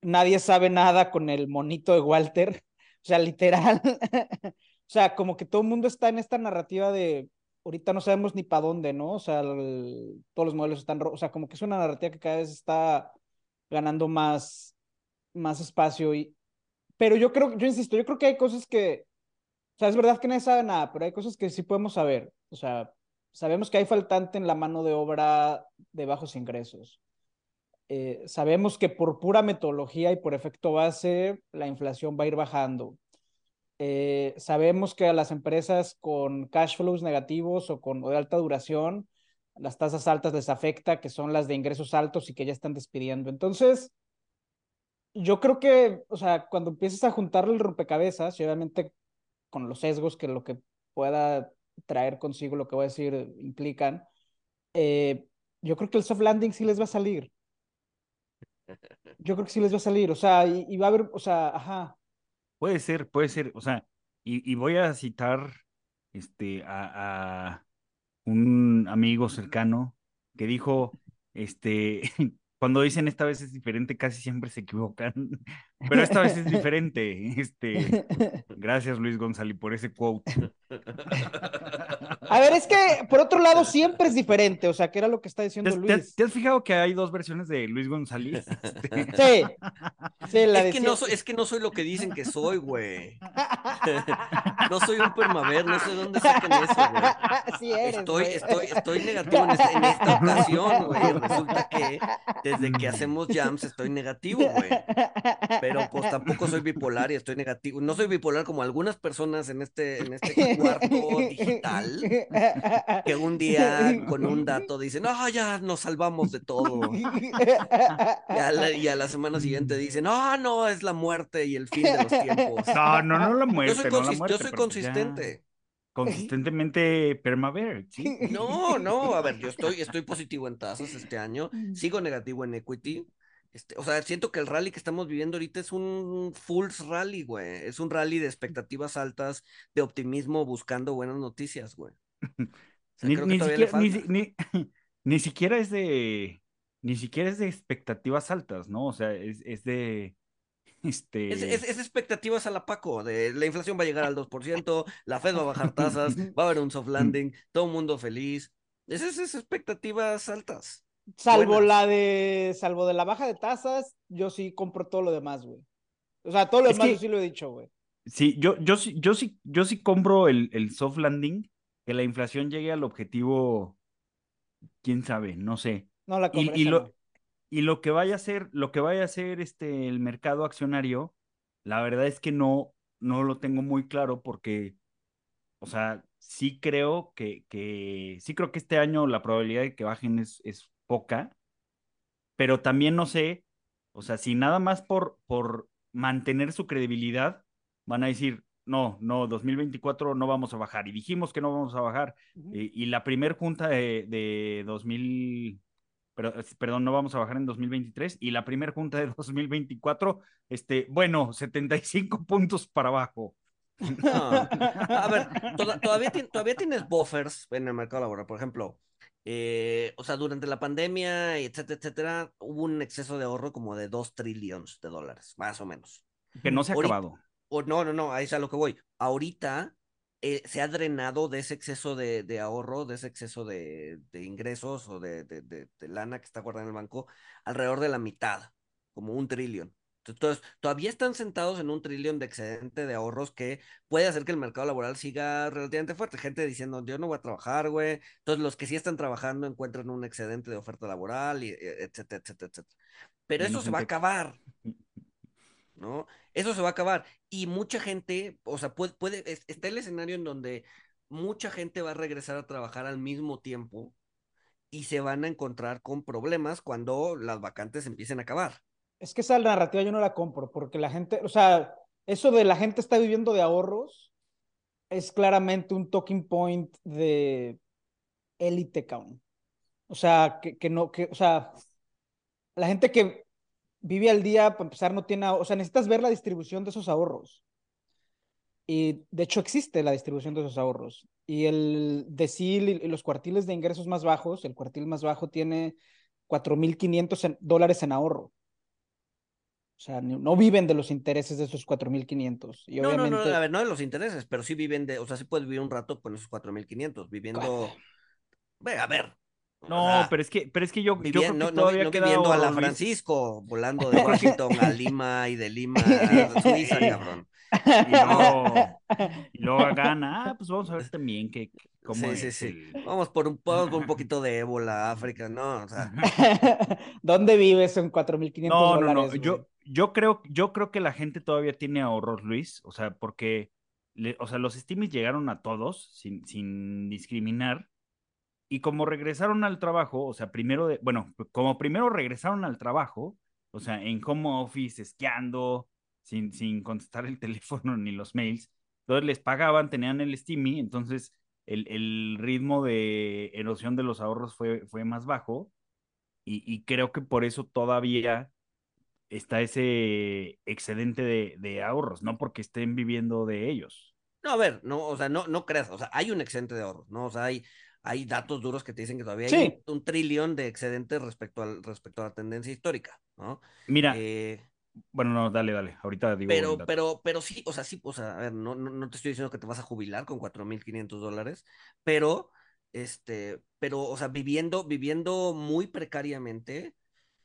nadie sabe nada con el monito de Walter. O sea, literal. o sea, como que todo el mundo está en esta narrativa de ahorita no sabemos ni para dónde, ¿no? O sea, todos los modelos están, o sea, como que es una narrativa que cada vez está ganando más, más espacio y, pero yo creo, yo insisto, yo creo que hay cosas que, o sea, es verdad que nadie sabe nada, pero hay cosas que sí podemos saber. O sea, sabemos que hay faltante en la mano de obra de bajos ingresos. Eh, sabemos que por pura metodología y por efecto base, la inflación va a ir bajando. Eh, sabemos que a las empresas con cash flows negativos o con de alta duración, las tasas altas les afecta, que son las de ingresos altos y que ya están despidiendo. Entonces, yo creo que, o sea, cuando empieces a juntar el rompecabezas, y obviamente con los sesgos que lo que pueda traer consigo lo que voy a decir implican, eh, yo creo que el soft landing sí les va a salir. Yo creo que sí les va a salir, o sea, y, va a haber, o sea, ajá. Puede ser, puede ser, o sea, y, voy a citar este, a, a, un amigo cercano que dijo, este, cuando dicen esta vez es diferente, casi siempre se equivocan, pero esta vez es diferente. Este, gracias Luis González por ese quote. A ver, es que por otro lado siempre es diferente, o sea, ¿qué era lo que está diciendo Luis? ¿Te has, fijado que hay dos versiones de Luis González? Sí. sí la es, que no soy, es que no soy lo que dicen que soy, güey. no soy un permaver, no sé dónde sacan eso, güey. Sí eres, estoy, estoy, estoy negativo en, este, en esta ocasión, güey. Resulta que desde que hacemos jams estoy negativo, güey. Pero pues tampoco soy bipolar y estoy negativo. No soy bipolar como algunas personas en este, en este cuarto digital que un día con un dato dicen, ah, ya nos salvamos de todo. Y a, la, y a la semana siguiente dicen, ah, no, es la muerte y el fin de los tiempos. No, no, no la muerte. Yo soy, no la muerte, yo soy consistente. Consistentemente permaver. ¿sí? No, no, a ver, yo estoy, estoy positivo en tasas este año, sigo negativo en equity. Este, o sea, siento que el rally que estamos viviendo ahorita es un full rally, güey. Es un rally de expectativas altas, de optimismo, buscando buenas noticias, güey. ni, siquiera, ni, siquiera, es de. Ni siquiera es de expectativas altas, ¿no? O sea, es, es de. Este... Es, es, expectativas a la Paco, de la inflación va a llegar al 2%, la Fed va a bajar tasas, va a haber un soft landing, todo el mundo feliz. Esas es expectativas altas. Salvo la de, salvo de la baja de tasas, yo sí compro todo lo demás, güey. O sea, todo lo demás yo sí lo he dicho, güey. Sí, yo, yo sí, yo sí, yo sí compro el, el soft landing, que la inflación llegue al objetivo, quién sabe, no sé. No la y, y lo, y lo que vaya a hacer, lo que vaya a hacer este el mercado accionario, la verdad es que no, no lo tengo muy claro porque, o sea, sí creo que, que sí creo que este año la probabilidad de que bajen es, es poca, pero también no sé, o sea, si nada más por, por mantener su credibilidad van a decir, no, no, 2024 no vamos a bajar. Y dijimos que no vamos a bajar. y, la primer junta de, de 2000, pero, perdón, no vamos a bajar en 2023. Y la primer junta de 2024, este, bueno, 75 puntos para abajo. A ver, todavía, todavía tienes buffers en el mercado laboral. Por ejemplo, eh, o sea, durante la pandemia, etcétera, etcétera, hubo un exceso de ahorro como de 2 trillones de dólares, más o menos. Que no se ha acabado. O, no, no, no, ahí es a lo que voy. Ahorita eh, se ha drenado de ese exceso de, de ahorro, de ese exceso de, de ingresos o de, de, lana que está guardada en el banco, alrededor de la mitad, como un trillón. Entonces, todavía están sentados en un trillón de excedente de ahorros que puede hacer que el mercado laboral siga relativamente fuerte. Gente diciendo, yo no voy a trabajar, güey. Entonces, los que sí están trabajando encuentran un excedente de oferta laboral, y, e, etcétera, etcétera, etcétera. Pero eso se va a acabar. ¿No? Eso se va a acabar. Y mucha gente, o sea, puede, puede, está el escenario en donde mucha gente va a regresar a trabajar al mismo tiempo y se van a encontrar con problemas cuando las vacantes empiecen a acabar. Es que esa narrativa yo no la compro, porque la gente, o sea, eso de la gente está viviendo de ahorros es claramente un talking point de élite, count. O sea, que, que no, que, o sea, la gente que vive al día, para empezar, no tiene, o sea, necesitas ver la distribución de esos ahorros. Y de hecho existe la distribución de esos ahorros. Y el decil y los cuartiles de ingresos más bajos, el cuartil más bajo tiene 4.500 dólares en ahorro. O sea, no viven de los intereses de esos 4.500. Y no, obviamente... no, no, a ver, no de los intereses, pero sí viven de, o sea, sí puedes vivir un rato con esos 4.500, viviendo... Ve, a ver, no, pero es que, pero es que yo, yo creo que no, todavía no, queda viviendo a la Luis. Francisco, volando de Washington a Lima y de Lima a Suiza, cabrón. Y luego, y luego gana, ah, pues vamos a ver también que, cómo Sí, sí, es sí. el- Vamos por un, vamos por un poquito de ébola, África, ¿no? O sea, ¿Dónde vives en 4.500 No, no, dólares? no. Yo, yo creo, yo creo que la gente todavía tiene ahorros, Luis. O sea, porque, le- o sea, los Stimis llegaron a todos sin, sin discriminar. Y como regresaron al trabajo, o sea, primero de, bueno, como primero regresaron al trabajo, o sea, en home office, esquiando, sin, sin contestar el teléfono ni los mails, entonces les pagaban, tenían el Steamy, entonces el, el ritmo de erosión de los ahorros fue, fue más bajo. Y, y creo que por eso todavía está ese excedente de, de ahorros, no porque estén viviendo de ellos. no, a ver, no, o sea, no, no creas, o sea, hay un excedente de ahorros, ¿no? O sea, hay, hay datos duros que te dicen que todavía hay Sí. un, un trillón de excedentes respecto, al, respecto a la tendencia histórica, ¿no? Mira, Eh, bueno, no, dale, dale, ahorita digo. Pero, pero, pero sí, o sea, sí, o sea, a ver, no, no, no te estoy diciendo que te vas a jubilar con 4.500 dólares, pero, este, pero, o sea, viviendo, viviendo muy precariamente,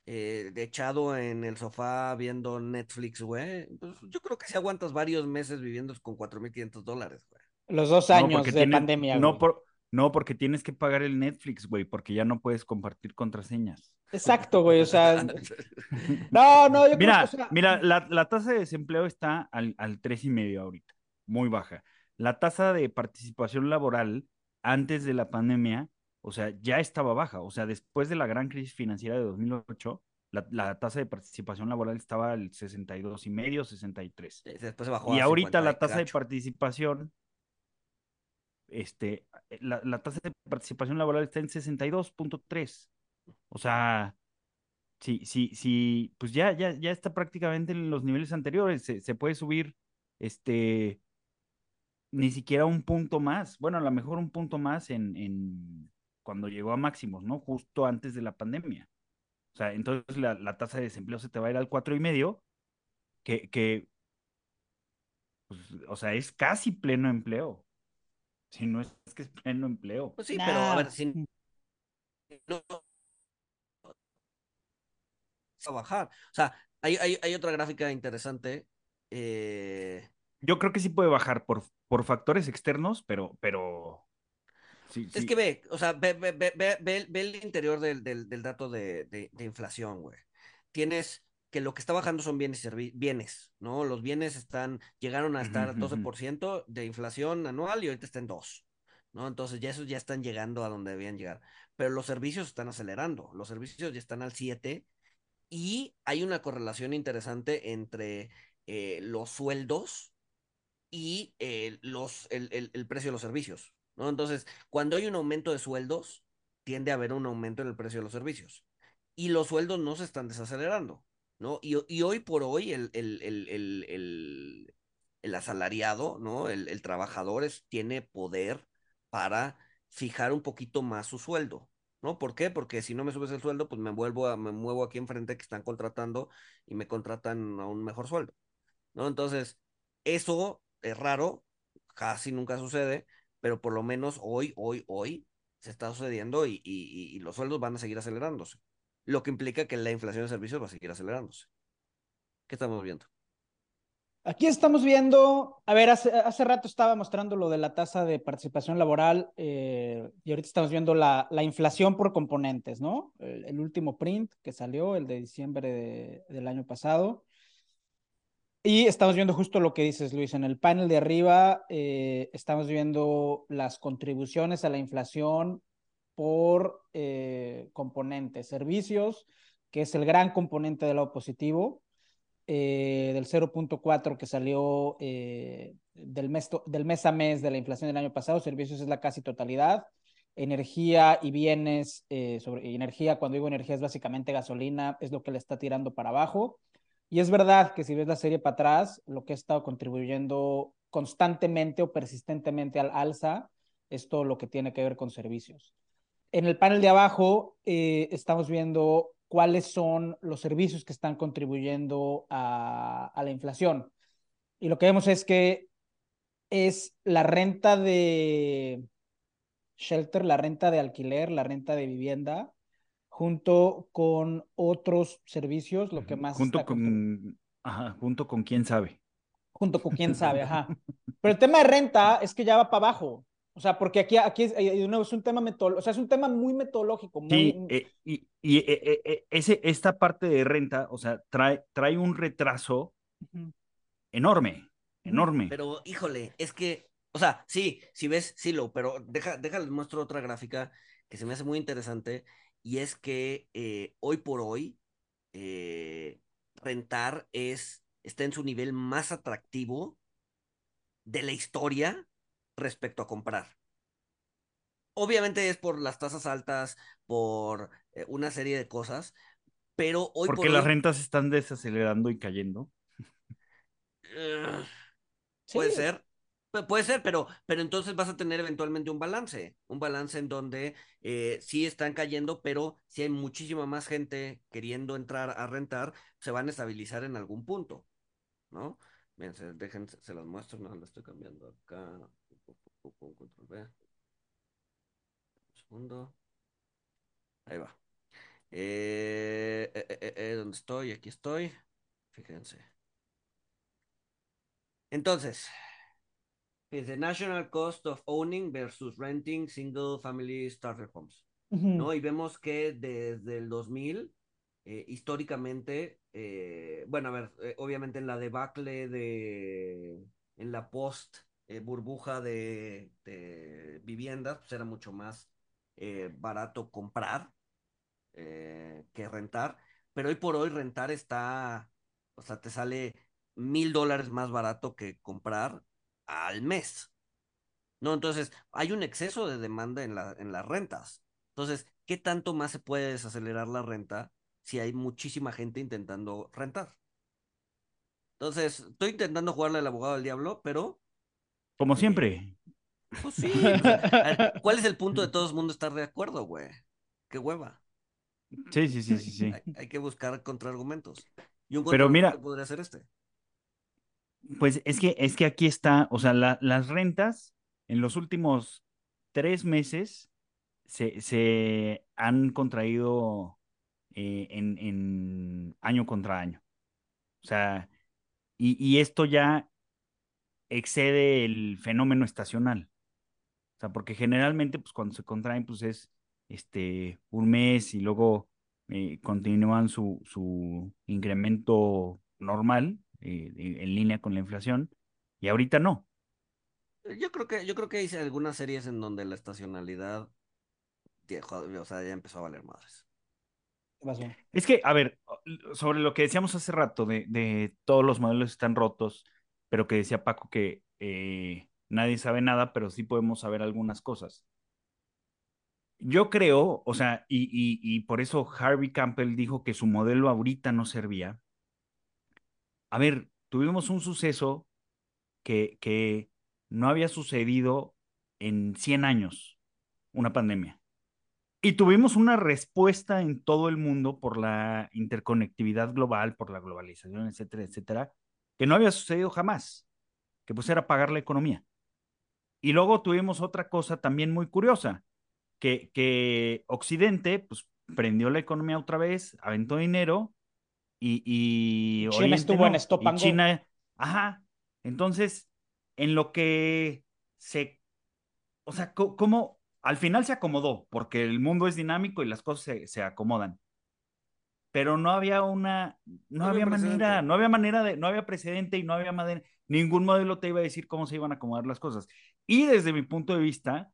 eh, echado en el sofá viendo Netflix, güey, pues yo creo que si aguantas varios meses viviendo con 4.500 dólares, güey. Los dos años de tienes- pandemia. No, güey. por, no, porque tienes que pagar el Netflix, güey, porque ya no puedes compartir contraseñas. Exacto, güey. O sea, no, no, yo creo que, Mira, o sea, mira, la, la tasa de desempleo está al, al tres y medio ahorita, muy baja. La tasa de participación laboral antes de la pandemia, o sea, ya estaba baja. O sea, después de la gran crisis financiera de 2008, la, la tasa de participación laboral estaba al 62 y medio, 63. Después se bajó Y a ahorita 50 y la tasa de participación, este, la, la tasa de participación laboral está en 62.3. O sea, sí, sí, sí, pues ya, ya, ya está prácticamente en los niveles anteriores. Se, puede subir, este, ni siquiera un punto más. Bueno, a lo mejor un punto más en, en cuando llegó a máximos, ¿no? Justo antes de la pandemia. O sea, entonces la, la tasa de desempleo se te va a ir al cuatro y medio, que, que pues, o sea, es casi pleno empleo. Si no es, que es pleno empleo. Pues sí, pero a ver, si no a bajar. O sea, hay, hay, hay otra gráfica interesante. eh, Yo creo que sí puede bajar por, por factores externos, pero, pero sí, Es sí. que ve, o sea, ve, ve, ve, ve, ve- ve el interior del, del, del dato de, de, de inflación, güey. Tienes que lo que está bajando son bienes y bienes, ¿no? Los bienes están, llegaron a estar ujú, ujú. 12% de inflación anual y ahorita está en 2, ¿no? Entonces ya esos ya están llegando a donde debían llegar. Pero los servicios están acelerando, los servicios ya están al 7 y hay una correlación interesante entre eh, los sueldos y eh, los, el, el- el precio de los servicios, ¿no? Entonces, cuando hay un aumento de sueldos, tiende a haber un aumento en el precio de los servicios. Y los sueldos no se están desacelerando, ¿no? Y, hoy por hoy el, el, el, el, asalariado, ¿no? El, trabajador es- tiene poder para fijar un poquito más su sueldo, ¿no? ¿Por qué? Porque si no me subes el sueldo, pues me vuelvo a, me muevo aquí enfrente que están contratando y me contratan a un mejor sueldo, ¿no? Entonces, eso es raro, casi nunca sucede, pero por lo menos hoy, hoy, hoy se está sucediendo y- y- y los sueldos van a seguir acelerándose, lo que implica que la inflación de servicios va a seguir acelerándose. ¿Qué estamos viendo? Aquí estamos viendo, a ver, hace, rato estaba mostrando lo de la tasa de participación laboral eh, y ahorita estamos viendo la, la inflación por componentes, ¿no? El, último print que salió, el de diciembre de- del año pasado. Y estamos viendo justo lo que dices, Luis. En el panel de arriba eh, estamos viendo las contribuciones a la inflación por eh, componentes, servicios, que es el gran componente del lado positivo, eh, del 0.4 que salió eh, del, mes, del mes a mes de la inflación del año pasado, servicios es la casi totalidad, energía y bienes, eh, sobre energía, cuando digo energía es básicamente gasolina, es lo que le está tirando para abajo. Y es verdad que si ves la serie para atrás, lo que ha estado contribuyendo constantemente o persistentemente al alza es todo lo que tiene que ver con servicios. En el panel de abajo eh, estamos viendo cuáles son los servicios que están contribuyendo a, a la inflación. Y lo que vemos es que es la renta de shelter, la renta de alquiler, la renta de vivienda, junto con otros servicios, lo que más... Junto con, ajá, junto con quién sabe. Junto con quién sabe, ajá. Pero el tema de renta es que ya va para abajo. O sea, porque aquí, aquí es, eh, es un tema metodológico, o sea, es un tema muy metodológico. Muy... Sí, eh, y, y eh, ese, esta parte de renta, o sea, trae, trae un retraso enorme, enorme. Pero, híjole, es que, o sea, sí, si ves, sí lo, pero deja, déjales muestro otra gráfica que se me hace muy interesante, y es que hoy por hoy, rentar es, está en su nivel más atractivo de la historia respecto a comprar. Obviamente es por las tasas altas, por eh, una serie de cosas, pero hoy Porque por las hoy... rentas están desacelerando y cayendo. Uh, puede ser, puede ser, pero, pero entonces vas a tener eventualmente un balance, un balance en donde eh, sí están cayendo, pero si hay muchísima más gente queriendo entrar a rentar, se van a estabilizar en algún punto, ¿no? Miren, se, dejen, se los muestro, no, lo estoy cambiando acá. Control B. Un segundo. Ahí va. Eh, eh, eh, eh, ¿Dónde estoy? Aquí estoy. Fíjense. Entonces, the national cost of owning versus renting single family starter homes. Uh -huh. ¿No? Y vemos que desde el 2000, eh, históricamente, bueno, a ver, obviamente en la debacle de, en la post eh, burbuja de, viviendas, pues era mucho más eh, barato comprar eh, que rentar, pero hoy por hoy rentar está, o sea, te sale mil dólares más barato que comprar al mes. ¿No? Entonces, hay un exceso de demanda en las rentas. Entonces, ¿qué tanto más se puede desacelerar la renta si hay muchísima gente intentando rentar? Entonces, estoy intentando jugarle al abogado del diablo, pero como siempre. Pues sí. ¿Cuál es el punto de todo el mundo estar de acuerdo, güey? Qué hueva. Sí, sí, sí, sí, sí. Hay, hay que buscar contraargumentos. Y un Pero mira, podría ser este. Pues es que, es que aquí está, o sea, la, las rentas en los últimos tres meses se, se han contraído eh, en, en, año contra año. O sea, y, y esto ya excede el fenómeno estacional. O sea, porque generalmente, pues cuando se contraen, pues es este, un mes y luego eh, continúan su, su incremento normal eh, en línea con la inflación y ahorita no. Yo creo que, yo creo que hice algunas series en donde la estacionalidad, o sea, ya empezó a valer madres. Es que, a ver, sobre lo que decíamos hace rato de, de todos los modelos están rotos, pero que decía Paco que eh, nadie sabe nada, pero sí podemos saber algunas cosas. Yo creo, o sea, y, y, por eso Harvey Campbell dijo que su modelo ahorita no servía. A ver, tuvimos un suceso que, que no había sucedido en 100 años, una pandemia. Y tuvimos una respuesta en todo el mundo por la interconectividad global, por la globalización, etcétera, etcétera, que no había sucedido jamás, que pues era pagar la economía. Y luego tuvimos otra cosa también muy curiosa, que, que Occidente pues prendió la economía otra vez, aventó dinero y, y China estuvo no, en stop China, ajá, entonces en lo que se, o sea, ¿cómo? Al final se acomodó, porque el mundo es dinámico y las cosas se, se acomodan pero no había una, no, no había, manera, no había manera de, no había precedente y no había manera, ningún modelo te iba a decir cómo se iban a acomodar las cosas. Y desde mi punto de vista,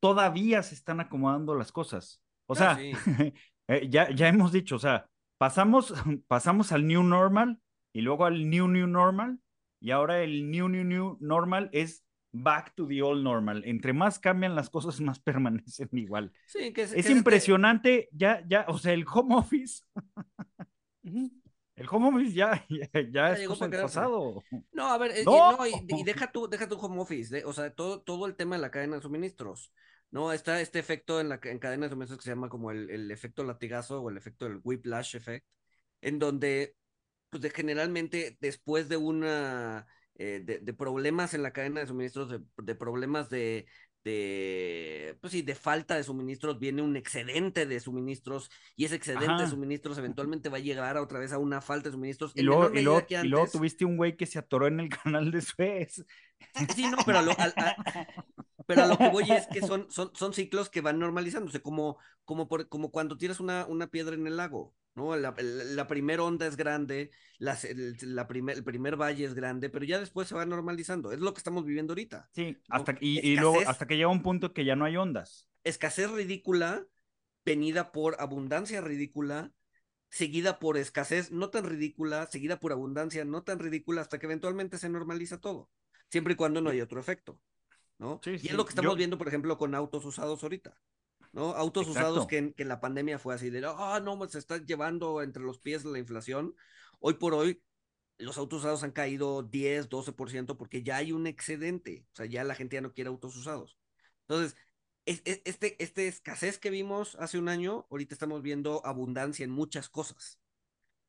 todavía se están acomodando las cosas. O sea, sí. ya, ya hemos dicho, o sea, pasamos, pasamos al new normal y luego al new new normal y ahora el new new new normal es back to the old normal. Entre más cambian las cosas, más permanecen igual. Sí, que es, es que impresionante, ya, ya, o sea, el home office. El home office ya, ya, es cosa del pasado. No, a ver, no. no y, y, deja tu, deja tu home office, de, o sea, todo, todo el tema de la cadena de suministros. ¿no? Está este efecto en, la, en cadena de suministros que se llama como el, el efecto latigazo o el efecto del whiplash effect, en donde pues de, generalmente después de una eh, de, de, problemas en la cadena de suministros, de, de problemas de, de, pues sí, de falta de suministros, viene un excedente de suministros y ese excedente Ajá. de suministros eventualmente va a llegar a otra vez a una falta de suministros. Y luego, y luego, antes... y luego tuviste un güey que se atoró en el canal de Suez. Sí, no, pero a lo, pero a lo que voy es que son, son, son ciclos que van normalizándose, como, como, por, como cuando tiras una, una piedra en el lago. ¿no? La, la, la primera onda es grande, la, la primer, el primer valle es grande, pero ya después se va normalizando. Es lo que estamos viviendo ahorita. Sí, ¿no? hasta, y, escasez, y, luego hasta que llega un punto que ya no hay ondas. Escasez ridícula, venida por abundancia ridícula, seguida por escasez no tan ridícula, seguida por abundancia no tan ridícula, hasta que eventualmente se normaliza todo, siempre y cuando no hay otro efecto. ¿No? Sí, y sí. es lo que estamos Yo... viendo, por ejemplo, con autos usados ahorita. ¿no? Autos Exacto. usados que, que, la pandemia fue así de, ah, oh, no, se está llevando entre los pies la inflación. Hoy por hoy, los autos usados han caído 10, 12% porque ya hay un excedente. O sea, ya la gente ya no quiere autos usados. Entonces, es, es, este, este escasez que vimos hace un año, ahorita estamos viendo abundancia en muchas cosas.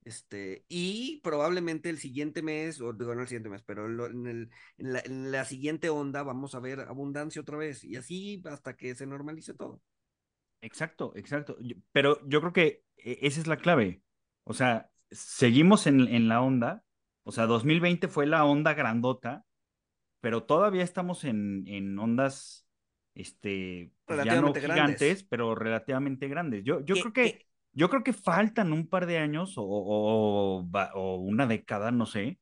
Este, y probablemente el siguiente mes, o digo, no el siguiente mes, pero en, el, en, la, en la siguiente onda vamos a ver abundancia otra vez. Y así hasta que se normalice todo. Exacto, exacto. Pero yo creo que e, esa es la clave. O sea, seguimos en, en, la onda. O sea, 2020 fue la onda grandota, pero todavía estamos en, en ondas, este, pues ya no gigantes, grandes. pero relativamente grandes. Yo, yo creo que, yo creo que faltan un par de años o, o, o una década, no sé,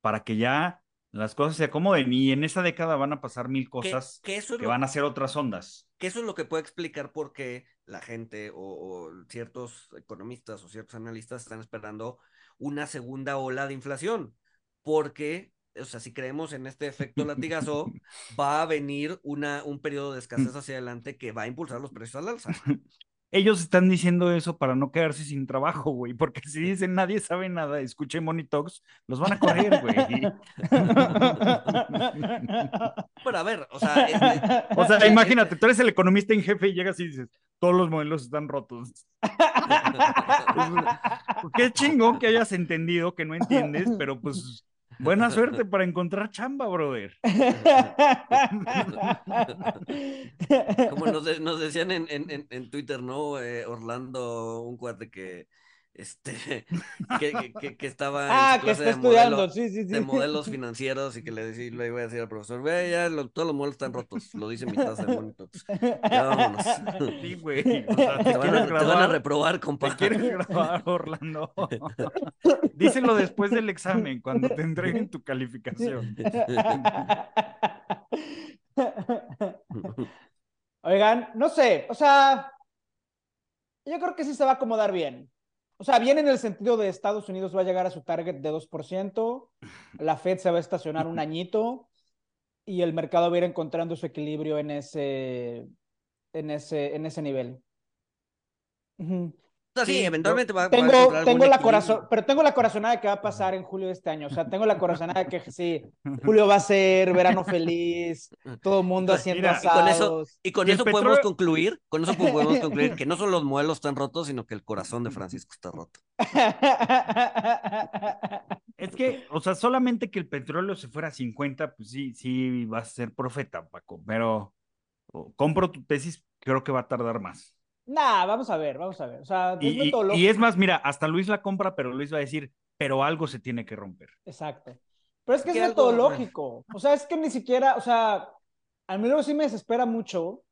para que ya las cosas se acomoden y en esa década van a pasar mil cosas que, que, eso que lo, van a ser otras ondas. Que eso es lo que puede explicar por qué la gente o, o, ciertos economistas o ciertos analistas están esperando una segunda ola de inflación, porque, o sea, si creemos en este efecto latigazo, va a venir una, un periodo de escasez hacia adelante que va a impulsar los precios al alza ellos están diciendo eso para no quedarse sin trabajo, güey, porque si dicen nadie sabe nada, escuche Money Talks, los van a correr, güey. Bueno, a ver, o sea, este... o sea, imagínate, tú eres el economista en jefe y llegas y dices, todos los modelos están rotos. Qué chingón que hayas entendido que no entiendes, pero pues Buena suerte para encontrar chamba, brother. Como nos, de, nos decían en, en, en, Twitter, ¿no? Eh, Orlando, un cuate que este que, que, que estaba ah, que está de estudiando, modelo, sí, sí, sí. de modelos financieros y que le, decía, le iba a decir al profesor, ve, ya lo, todos los modelos están rotos, lo dice mi taza de bonito. Ya vámonos. Sí, güey. O sea, te, te, van a, te, van a, reprobar, compa. Te quieres grabar, Orlando. Díselo después del examen, cuando te entreguen tu calificación. Oigan, no sé, o sea, yo creo que sí se va a acomodar bien. O sea, bien en el sentido de Estados Unidos va a llegar a su target de 2%, la Fed se va a estacionar un añito y el mercado va a ir encontrando su equilibrio en ese, en ese, en ese nivel. Uh -huh. Sí, sí, eventualmente va, tengo, va a tengo la corazón, pero tengo la corazonada de que va a pasar en julio de este año. O sea, tengo la corazonada de que sí, julio va a ser verano feliz, todo el mundo haciendo Mira, asados. Y con eso, y con ¿Y eso podemos concluir, con eso podemos concluir que no son los modelos tan rotos, sino que el corazón de Francisco está roto. Es que, o sea, solamente que el petróleo se fuera a 50, pues sí, sí va a ser profeta, Paco, pero compro tu tesis, creo que va a tardar más. Nah, vamos a ver, vamos a ver. O sea, y, y, y, es más, mira, hasta Luis la compra, pero Luis va a decir, pero algo se tiene que romper. Exacto. Pero es que es metodológico. O sea, es que ni siquiera, o sea, a mí luego sí me desespera mucho,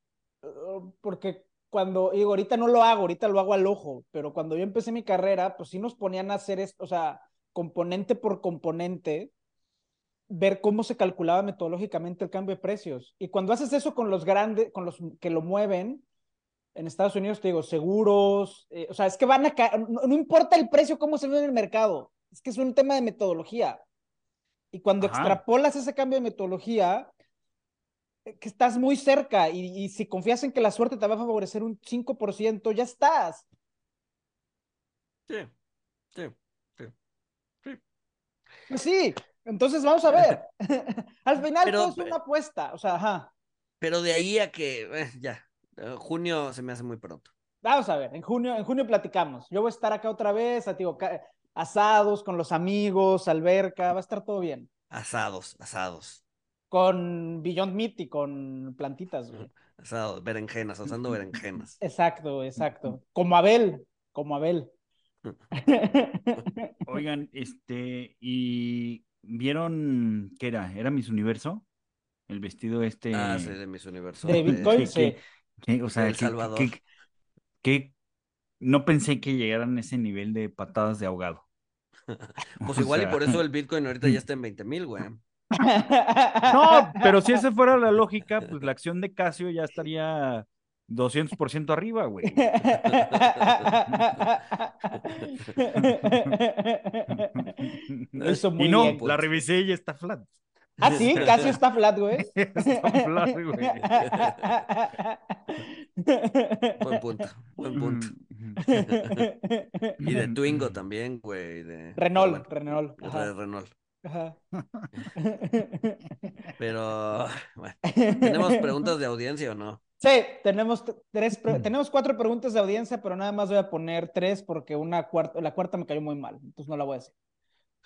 uh, porque cuando, digo, ahorita no lo hago, ahorita lo hago al ojo, pero cuando yo empecé mi carrera, pues sí nos ponían a hacer esto, o sea, componente por componente, ver cómo se calculaba metodológicamente el cambio de precios. Y cuando haces eso con los grandes, con los que lo mueven, en Estados Unidos, te digo, seguros, eh, o sea, es que van a caer, no, no, importa el precio, cómo se ve en el mercado, es que es un tema de metodología. Y cuando Ajá. extrapolas ese cambio de metodología, eh, que estás muy cerca y, y, si confías en que la suerte te va a favorecer un 5%, ya estás. Sí, sí, sí. Sí, pues sí entonces vamos a ver. Al final pero, todo es una apuesta, o sea, ajá. Pero de ahí a que, eh, ya, eh, junio se me hace muy pronto. Vamos a ver, en junio, en junio platicamos. Yo voy a estar acá otra vez, a, asados con los amigos, alberca, va a estar todo bien. Asados, asados, Con Beyond Meat y con plantitas, güey. asados, berenjenas, asando berenjenas. Exacto, exacto. Como Abel, como Abel. Oigan, este, ¿y vieron qué era? ¿Era Miss Universo? El vestido este. Ah, sí, de mis universos. De Bitcoin, sí. que- o sea, El que- Salvador. que- que no pensé que llegaran a ese nivel de patadas de ahogado. Pues O igual y por eso el Bitcoin ahorita ya está en 20 mil, güey. No, pero si esa fuera la lógica, pues la acción de Casio ya estaría 200% arriba, güey. Hizo muy y no, bien. la revisé y está flat. Ah, sí, casi está flat, güey. Está flat, güey. Buen punto, buen punto. Mm. Y de Twingo también, güey. De... Renault, Renault. ajá, de Renault. ajá. Pero, bueno, ¿tenemos preguntas de audiencia o no? Sí, tenemos tres, pre- tenemos cuatro preguntas de audiencia, pero nada más voy a poner tres porque una cuarta, la cuarta me cayó muy mal, entonces no la voy a hacer.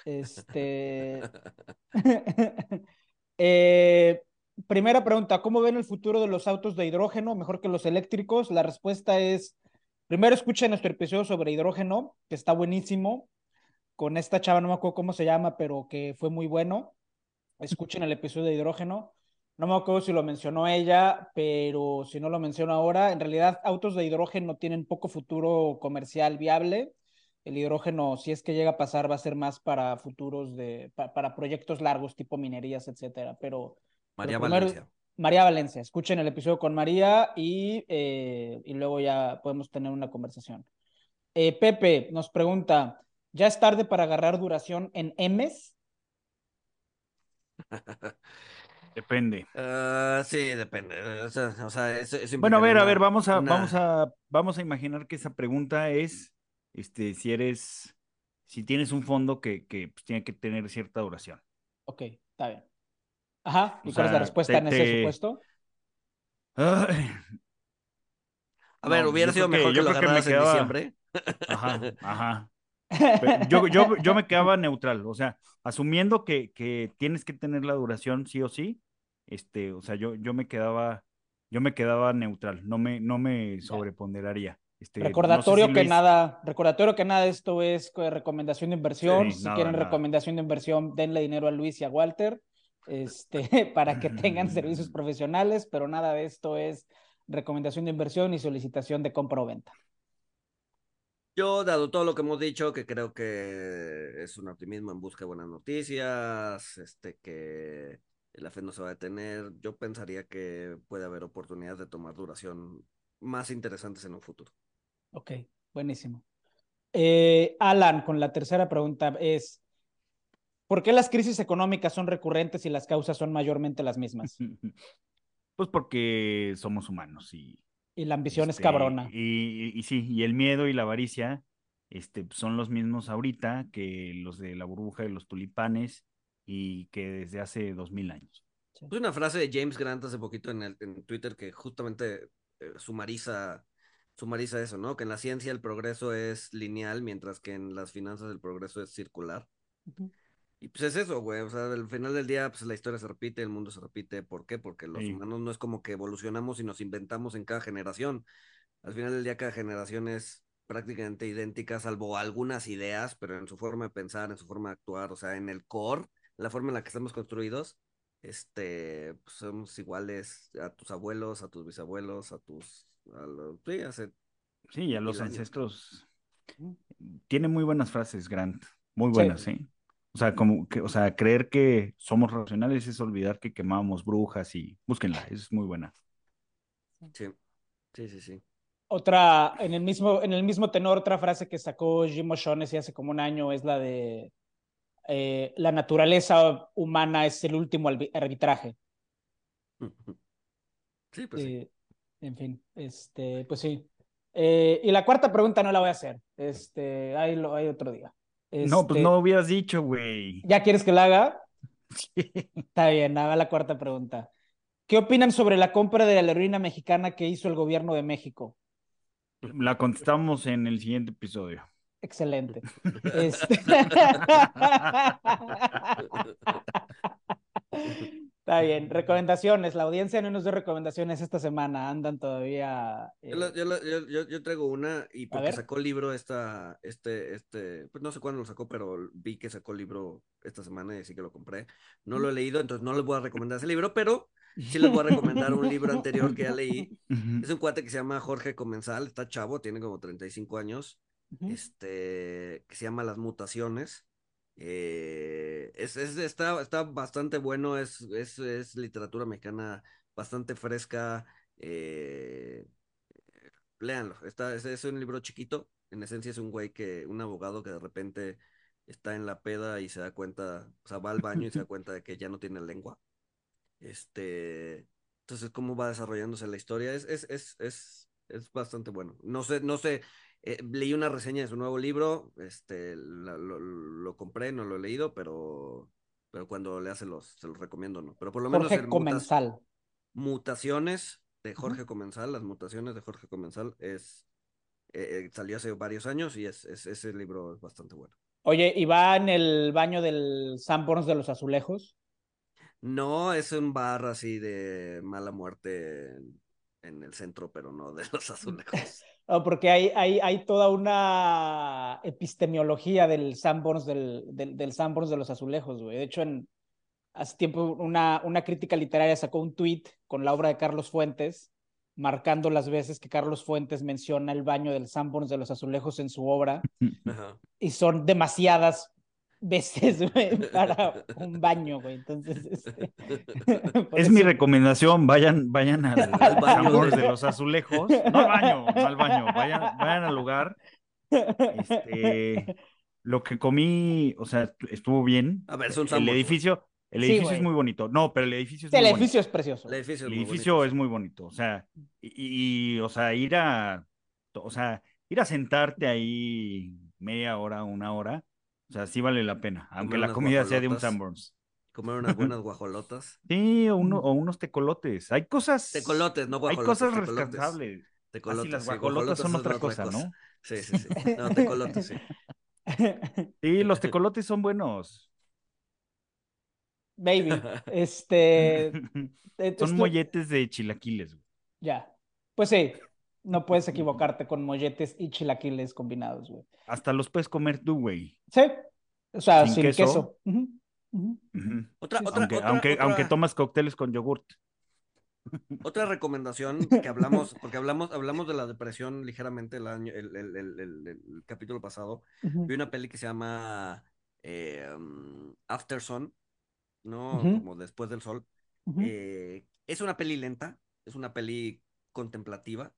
Este. Eh, primera pregunta: ¿Cómo ven el futuro de los autos de hidrógeno mejor que los eléctricos? La respuesta es: primero escuchen nuestro episodio sobre hidrógeno, que está buenísimo, con esta chava, no me acuerdo cómo se llama, pero que fue muy bueno. Escuchen el episodio de hidrógeno. No me acuerdo si lo mencionó ella, pero si no lo menciono ahora, en realidad autos de hidrógeno tienen poco futuro comercial viable. El hidrógeno, si es que llega a pasar, va a ser más para futuros de, pa- para proyectos largos, tipo minerías, etcétera. Pero María primero- Valencia. María Valencia, escuchen el episodio con María y, eh, y luego ya podemos tener una conversación. Eh, Pepe nos pregunta, ¿ya es tarde para agarrar duración en M's? Depende. Ah, sí, depende. O sea, o sea, eso, eso Bueno, a ver, a ver, vamos a, una- vamos a, vamos a imaginar que esa pregunta es, este, si eres, si tienes un fondo que, que pues, tiene que tener cierta duración. Ok, está bien. Ajá, ¿y O cuál es la respuesta te- en ese te- supuesto? Ay, A ver, no, hubiera sido que- mejor que lo creo que me agarraras en quedaba- diciembre. Ajá, ajá. Pero Yo, yo, yo me quedaba neutral, o sea, asumiendo que, que tienes que tener la duración sí o sí, este, o sea, yo, yo me quedaba, yo me quedaba neutral, no me, no me sobreponderaría. Este, no sé Recordatorio si que Luis- nada, recordatorio que nada, esto es co- recomendación de inversión. Sí, si nada, quieren nada. recomendación de inversión, denle dinero a Luis y a Walter, este, para que tengan servicios profesionales, pero nada de esto es recomendación de inversión y solicitación de compra o venta. Yo, dado todo lo que hemos dicho, que creo que es un optimismo en busca de buenas noticias, este, que la fe no se va a detener, yo pensaría que puede haber oportunidades de tomar duración más interesantes en un futuro. Ok, buenísimo. Eh, Alan, con la tercera pregunta es, ¿por qué las crisis económicas son recurrentes y las causas son mayormente las mismas? Pues porque somos humanos y, Y la ambición es este, cabrona. Y, y- y sí, y el miedo y la avaricia este, son los mismos ahorita que los de la burbuja de los tulipanes y que desde hace dos mil años. Puse una frase de James Grant hace poquito en, el, en Twitter que justamente eh, sumariza, sumariza eso, ¿no? Que en la ciencia el progreso es lineal, mientras que en las finanzas el progreso es circular. Ujú. Y pues es eso, güey. O sea, al final del día, pues la historia se repite, el mundo se repite. ¿Por qué? Porque los Sí. humanos no es como que evolucionamos y nos inventamos en cada generación. Al final del día, cada generación es prácticamente idéntica, salvo algunas ideas, pero en su forma de pensar, en su forma de actuar, o sea, en el core, la forma en la que estamos construidos, este, pues, somos iguales a tus abuelos, a tus bisabuelos, a tus, a los, sí, hace Sí, y a los años. ancestros. Tiene muy buenas frases, Grant. Muy buenas, ¿sí? O sea, como que, o sea, creer que somos racionales es olvidar que quemamos brujas y búsquenla, es muy buena. Sí, sí, sí, sí. Otra, en el mismo, en el mismo tenor, otra frase que sacó Jim O'Shaughnessy hace como un año es la de eh, la naturaleza humana es el último arbitraje. Sí, pues sí. En fin, este, pues sí. Eh, y la cuarta pregunta no la voy a hacer. Este, ahí lo hay otro día. No, pues Este, no hubieras dicho, güey. ¿Ya quieres que la haga? Sí. Está bien, haga la cuarta pregunta. ¿Qué opinan sobre la compra de la heroína mexicana que hizo el gobierno de México? La contestamos en el siguiente episodio. Excelente. Este... Recomendaciones. La audiencia no nos dio recomendaciones esta semana. Andan todavía. Yo, la- eh, yo la- yo- yo- yo traigo una y porque sacó libro esta, este, este, pues no sé cuándo lo sacó, pero vi que sacó libro esta semana y así que lo compré. No lo he leído, entonces no les voy a recomendar ese libro, pero sí les voy a recomendar un libro anterior que ya leí. Es un cuate que se llama Jorge Comensal, está chavo, tiene como 35 años, ujú. este, que se llama Las Mutaciones. Eh, es, es- está, está bastante bueno, es, es, es literatura mexicana bastante fresca. eh, léanlo, está, es, es un libro chiquito, en esencia es un güey que, un abogado que de repente está en la peda y se da cuenta, o sea, va al baño y se da cuenta de que ya no tiene lengua. Este, entonces, cómo va desarrollándose la historia es, es, es, es, es bastante bueno. No sé, no sé, eh, leí una reseña de su nuevo libro, este, la- lo, lo compré, no lo he leído, pero, pero cuando lea se los, se los recomiendo, ¿no? Pero por lo menos Jorge mutas- Comensal. Mutaciones de Jorge Comensal, las mutaciones de Jorge Comensal es eh, eh, salió hace varios años y es, es- ese libro es bastante bueno. Oye, ¿y va en el baño del Sanborns de los Azulejos? No es un bar así de mala muerte en, en el centro, pero no de los azulejos. Oh, porque hay, hay, hay toda una epistemología del Sanborns del, del, del Sanborns de los Azulejos, güey. De hecho, en, hace tiempo una, una crítica literaria sacó un tweet con la obra de Carlos Fuentes, marcando las veces que Carlos Fuentes menciona el baño del Sanborns de los Azulejos en su obra, Ajá. y son demasiadas veces, güey, para un baño, güey. Entonces, este, Es mi recomendación, vayan, vayan al, Al al baño de- los azulejos. No al baño, no al baño, vayan, vayan al lugar. Este, lo que comí, o sea, estu- estuvo bien. A ver, es un El edificio, el Sí, edificio es muy bonito. No, pero el edificio es Sí, el muy edificio es precioso. El edificio es El muy edificio bonito, es muy bonito, o sea, y, y, o sea, ir a, o sea, ir a sentarte ahí media hora, una hora, o sea, sí vale la pena, aunque Comer la comida sea de un. Sanborns. Comer unas buenas guajolotas. Sí, o, uno- o unos tecolotes. Hay cosas. Tecolotes, no Hay guajolotes. cosas tecolotes. rescatables. Ah, Tecolotes, sí, las sí, guajolotas son otra cosa, cosa. ¿no? Sí, sí, sí. No, tecolotes, sí. Sí, los tecolotes son buenos. Baby, este... son molletes de chilaquiles. güey. Ya. Pues sí, no puedes equivocarte con molletes y chilaquiles combinados, güey. Hasta los puedes comer tú, güey. Sí. O sea, Sin sin, queso. Otra, Sí, otra, Aunque, otra, aunque, otra- aunque tomas cócteles con yogurt. Otra recomendación que hablamos, porque hablamos, hablamos de la depresión ligeramente el año, el, el- el- el- el capítulo pasado. Vi una peli que se llama eh, um, After Sun, ¿no? Como después del sol. Eh, es una peli lenta, es una peli contemplativa,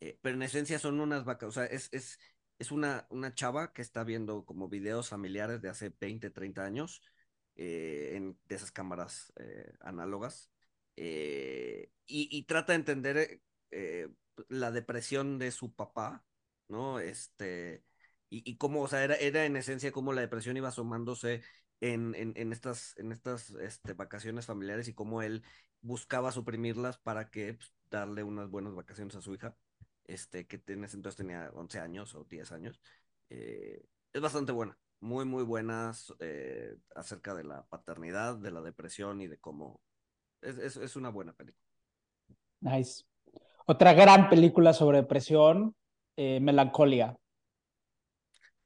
eh, pero en esencia son unas vacas, o sea, es, es, es una, una chava que está viendo como videos familiares de hace 20, 30 años, eh, en, de esas cámaras eh, análogas, y, trata de entender la depresión de su papá, ¿no? Este, y, y cómo, o sea, era, era en esencia cómo la depresión iba asomándose en, en, en estas, en estas este, vacaciones familiares y cómo él buscaba suprimirlas para que pues, darle unas buenas vacaciones a su hija, este, que en ese entonces tenía 11 años o 10 años. Eh, es bastante buena, muy, muy buenas eh, acerca de la paternidad, de la depresión y de cómo... Es, es, es una buena película. Nice. Otra gran película sobre depresión, eh, Melancolía.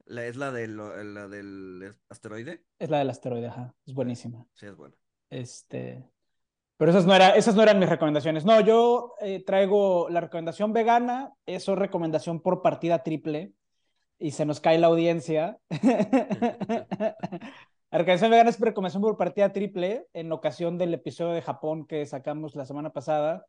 La, es la, de lo- la del asteroide, Es la del asteroide, ajá. Es buenísima. sí es buena. Este. Pero esas no, era, esas no eran mis recomendaciones. No, yo eh, traigo la recomendación vegana, eso es recomendación por partida triple, y se nos cae la audiencia. La recomendación vegana es recomendación por partida triple en ocasión del episodio de Japón que sacamos la semana pasada.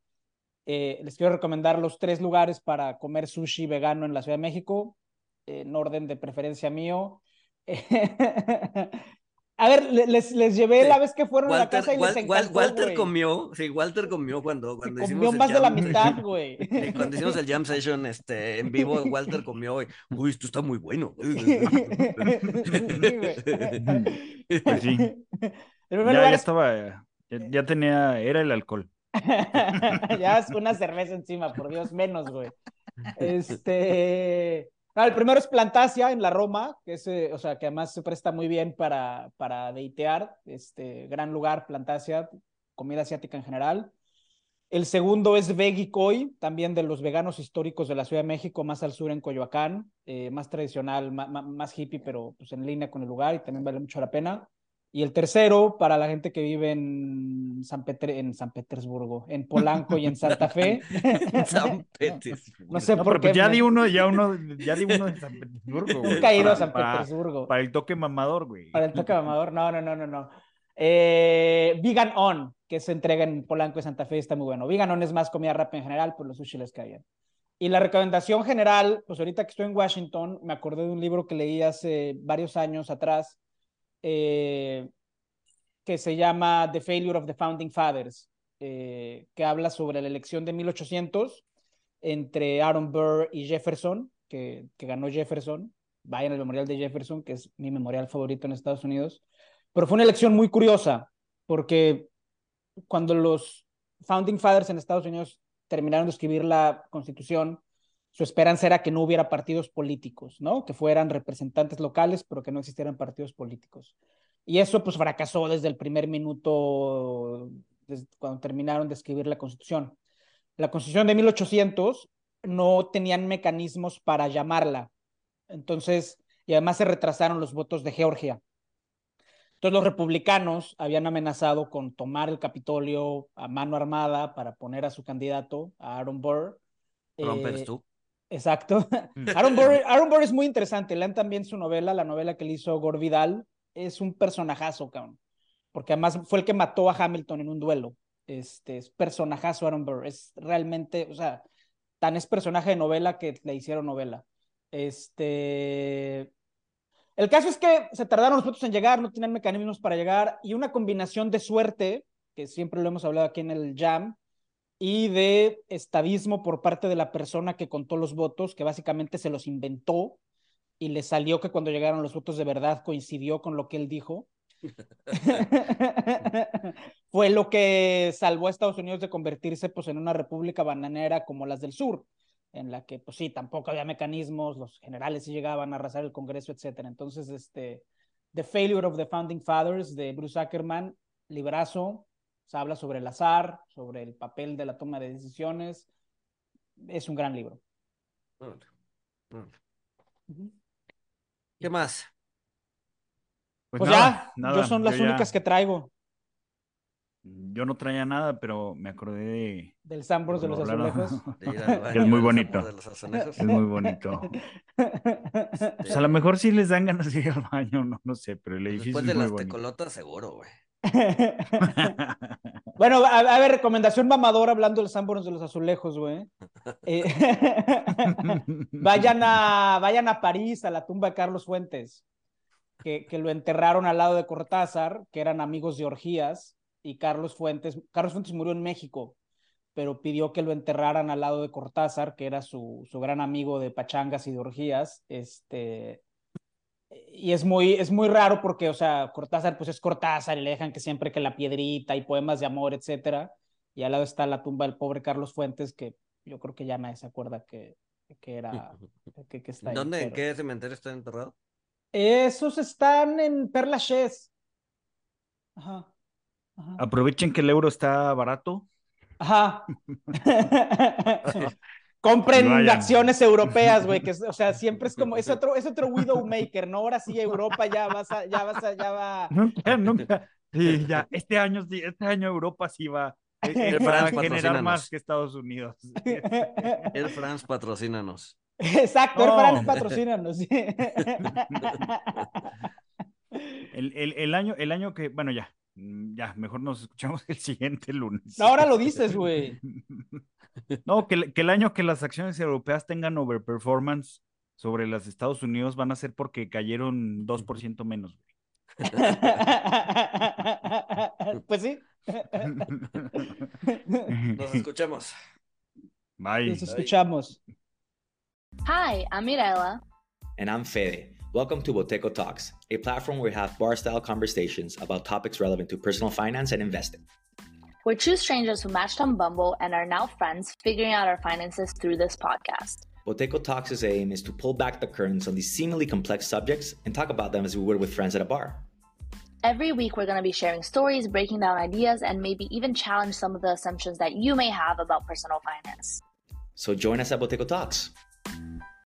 Eh, les quiero recomendar los tres lugares para comer sushi vegano en la Ciudad de México, en orden de preferencia mío. A ver, le- les, les llevé Sí. la vez que fueron a la casa y Wal- les encantó, Walter comió, sí, Walter comió cuando, cuando comió hicimos el más de la jam- mitad, güey. Sí, cuando hicimos el jam session este, en vivo, Walter comió y, uy, esto está muy bueno. Sí, güey. Pues sí. Ya, lugar ya es estaba, ya, ya tenía, era el alcohol. ya es una cerveza encima, por Dios, menos, güey. Este. El primero es Plantasia en la Roma, que es, eh, o sea, que además se presta muy bien para, para deitear. Este gran lugar, Plantasia, comida asiática en general. El segundo es Veggie Koi, también de los veganos históricos de la Ciudad de México, más al sur en Coyoacán, eh, más tradicional, más, hippie, pero pues en línea con el lugar y también vale mucho la pena. Y el tercero, para la gente que vive en San, en San Petersburgo, en Polanco y en Santa Fe. San Petersburgo. No sé por pues qué. ya di uno, ya uno, ya di uno de San Petersburgo, güey. Nunca he ido a Para- San para- Petersburgo. Para el toque mamador, güey. Para el toque mamador, no, no, no, no, no. Eh, Vegan On, que se entrega en Polanco y Santa Fe, está muy bueno. Vegan On es más comida rápida en general, pues los sushi les cae bien. Y la recomendación general, pues ahorita que estoy en Washington, me acordé de un libro que leí hace varios años atrás, eh, que se llama The Failure of the Founding Fathers, eh, que habla sobre la elección de 1800 entre Aaron Burr y Jefferson, que, que ganó Jefferson. Vayan al memorial de Jefferson, que es mi memorial favorito en Estados Unidos. Pero fue una elección muy curiosa, porque cuando los Founding Fathers en Estados Unidos terminaron de escribir la Constitución, su esperanza era que no hubiera partidos políticos, ¿no? Que fueran representantes locales, pero que no existieran partidos políticos. Y eso pues fracasó desde el primer minuto, desde cuando terminaron de escribir la Constitución. La Constitución de 1800 no tenían mecanismos para llamarla. Entonces, y además se retrasaron los votos de Georgia. Entonces los republicanos habían amenazado con tomar el Capitolio a mano armada para poner a su candidato, a Aaron Burr. Trump Eh, tú. Exacto. Aaron Burr, Aaron Burr es muy interesante. Lean también su novela, la novela que le hizo Gore Vidal. Es un personajazo, cabrón. Porque además fue el que mató a Hamilton en un duelo. Este es personajazo Aaron Burr. Es realmente, o sea, tan es personaje de novela que le hicieron novela. Este. El caso es que se tardaron los votos en llegar, no tenían mecanismos para llegar, y una combinación de suerte, que siempre lo hemos hablado aquí en el Jam, y de estadismo por parte de la persona que contó los votos, que básicamente se los inventó y le salió que cuando llegaron los votos de verdad coincidió con lo que él dijo. Fue lo que salvó a Estados Unidos de convertirse pues, en una república bananera como las del sur, en la que, pues sí, tampoco había mecanismos, los generales sí llegaban a arrasar el Congreso, etcétera. Entonces, este, The Failure of the Founding Fathers de Bruce Ackerman, librazo, se habla sobre el azar, sobre el papel de la toma de decisiones. Es un gran libro. ¿Qué más? Pues, nada, ya, nada, yo son las yo ya- únicas que traigo Yo no traía nada, pero me acordé de. del Sambors de los azulejos. Es muy bonito. Es muy bonito. Pues a lo mejor sí les dan ganas de ir al baño, no, no sé, pero el edificio Después es de muy las bonito. tecolotas, seguro, güey. bueno, a, ver, recomendación mamadora hablando del Sambors de los azulejos, güey. Eh, vayan, a, vayan a París, a la tumba de Carlos Fuentes, que, que lo enterraron al lado de Cortázar, que eran amigos de orgías, y Carlos Fuentes, Carlos Fuentes murió en México, pero pidió que lo enterraran al lado de Cortázar, que era su, su gran amigo de pachangas y de orgías, este, y es muy, es muy raro porque, o sea, Cortázar pues es Cortázar y le dejan que siempre que la piedrita y poemas de amor, etcétera, y al lado está la tumba del pobre Carlos Fuentes, que yo creo que ya nadie se acuerda que, que era, que, que está ahí. ¿Dónde? ¿En qué cementerio está enterrado? Esos están en Père Lachaise. Ajá. Ajá. Aprovechen que el euro está barato. Ajá. Compren acciones europeas, güey, que o sea, siempre es como, es otro, es otro Widowmaker, ¿no? Ahora sí Europa ya vas a, ya vas a, ya va. Nunca, nunca. Sí, ya, este año, sí, este año Europa sí va, eh, eh, El va a France, generar más que Estados Unidos. Air France, patrocínanos. Exacto, No. el France patrocínanos. El, el, el año, el año que, bueno, ya, ya, mejor nos escuchamos el siguiente lunes. No, ahora lo dices, güey. No, que, el- que el año que las acciones europeas tengan overperformance sobre las de Estados Unidos van a ser porque cayeron 2% menos. Pues sí. Nos escuchamos. Bye. Nos escuchamos. Hi, I'm Mirella. And I'm Fede. Welcome to Boteco Talks, a platform where we have bar style conversations about topics relevant to personal finance and investing. We're two strangers who matched on Bumble and are now friends, figuring out our finances through this podcast. Boteco Talks' aim is to pull back the curtains on these seemingly complex subjects and talk about them as we would with friends at a bar. Every week, we're going to be sharing stories, breaking down ideas, and maybe even challenge some of the assumptions that you may have about personal finance. So join us at Boteco Talks.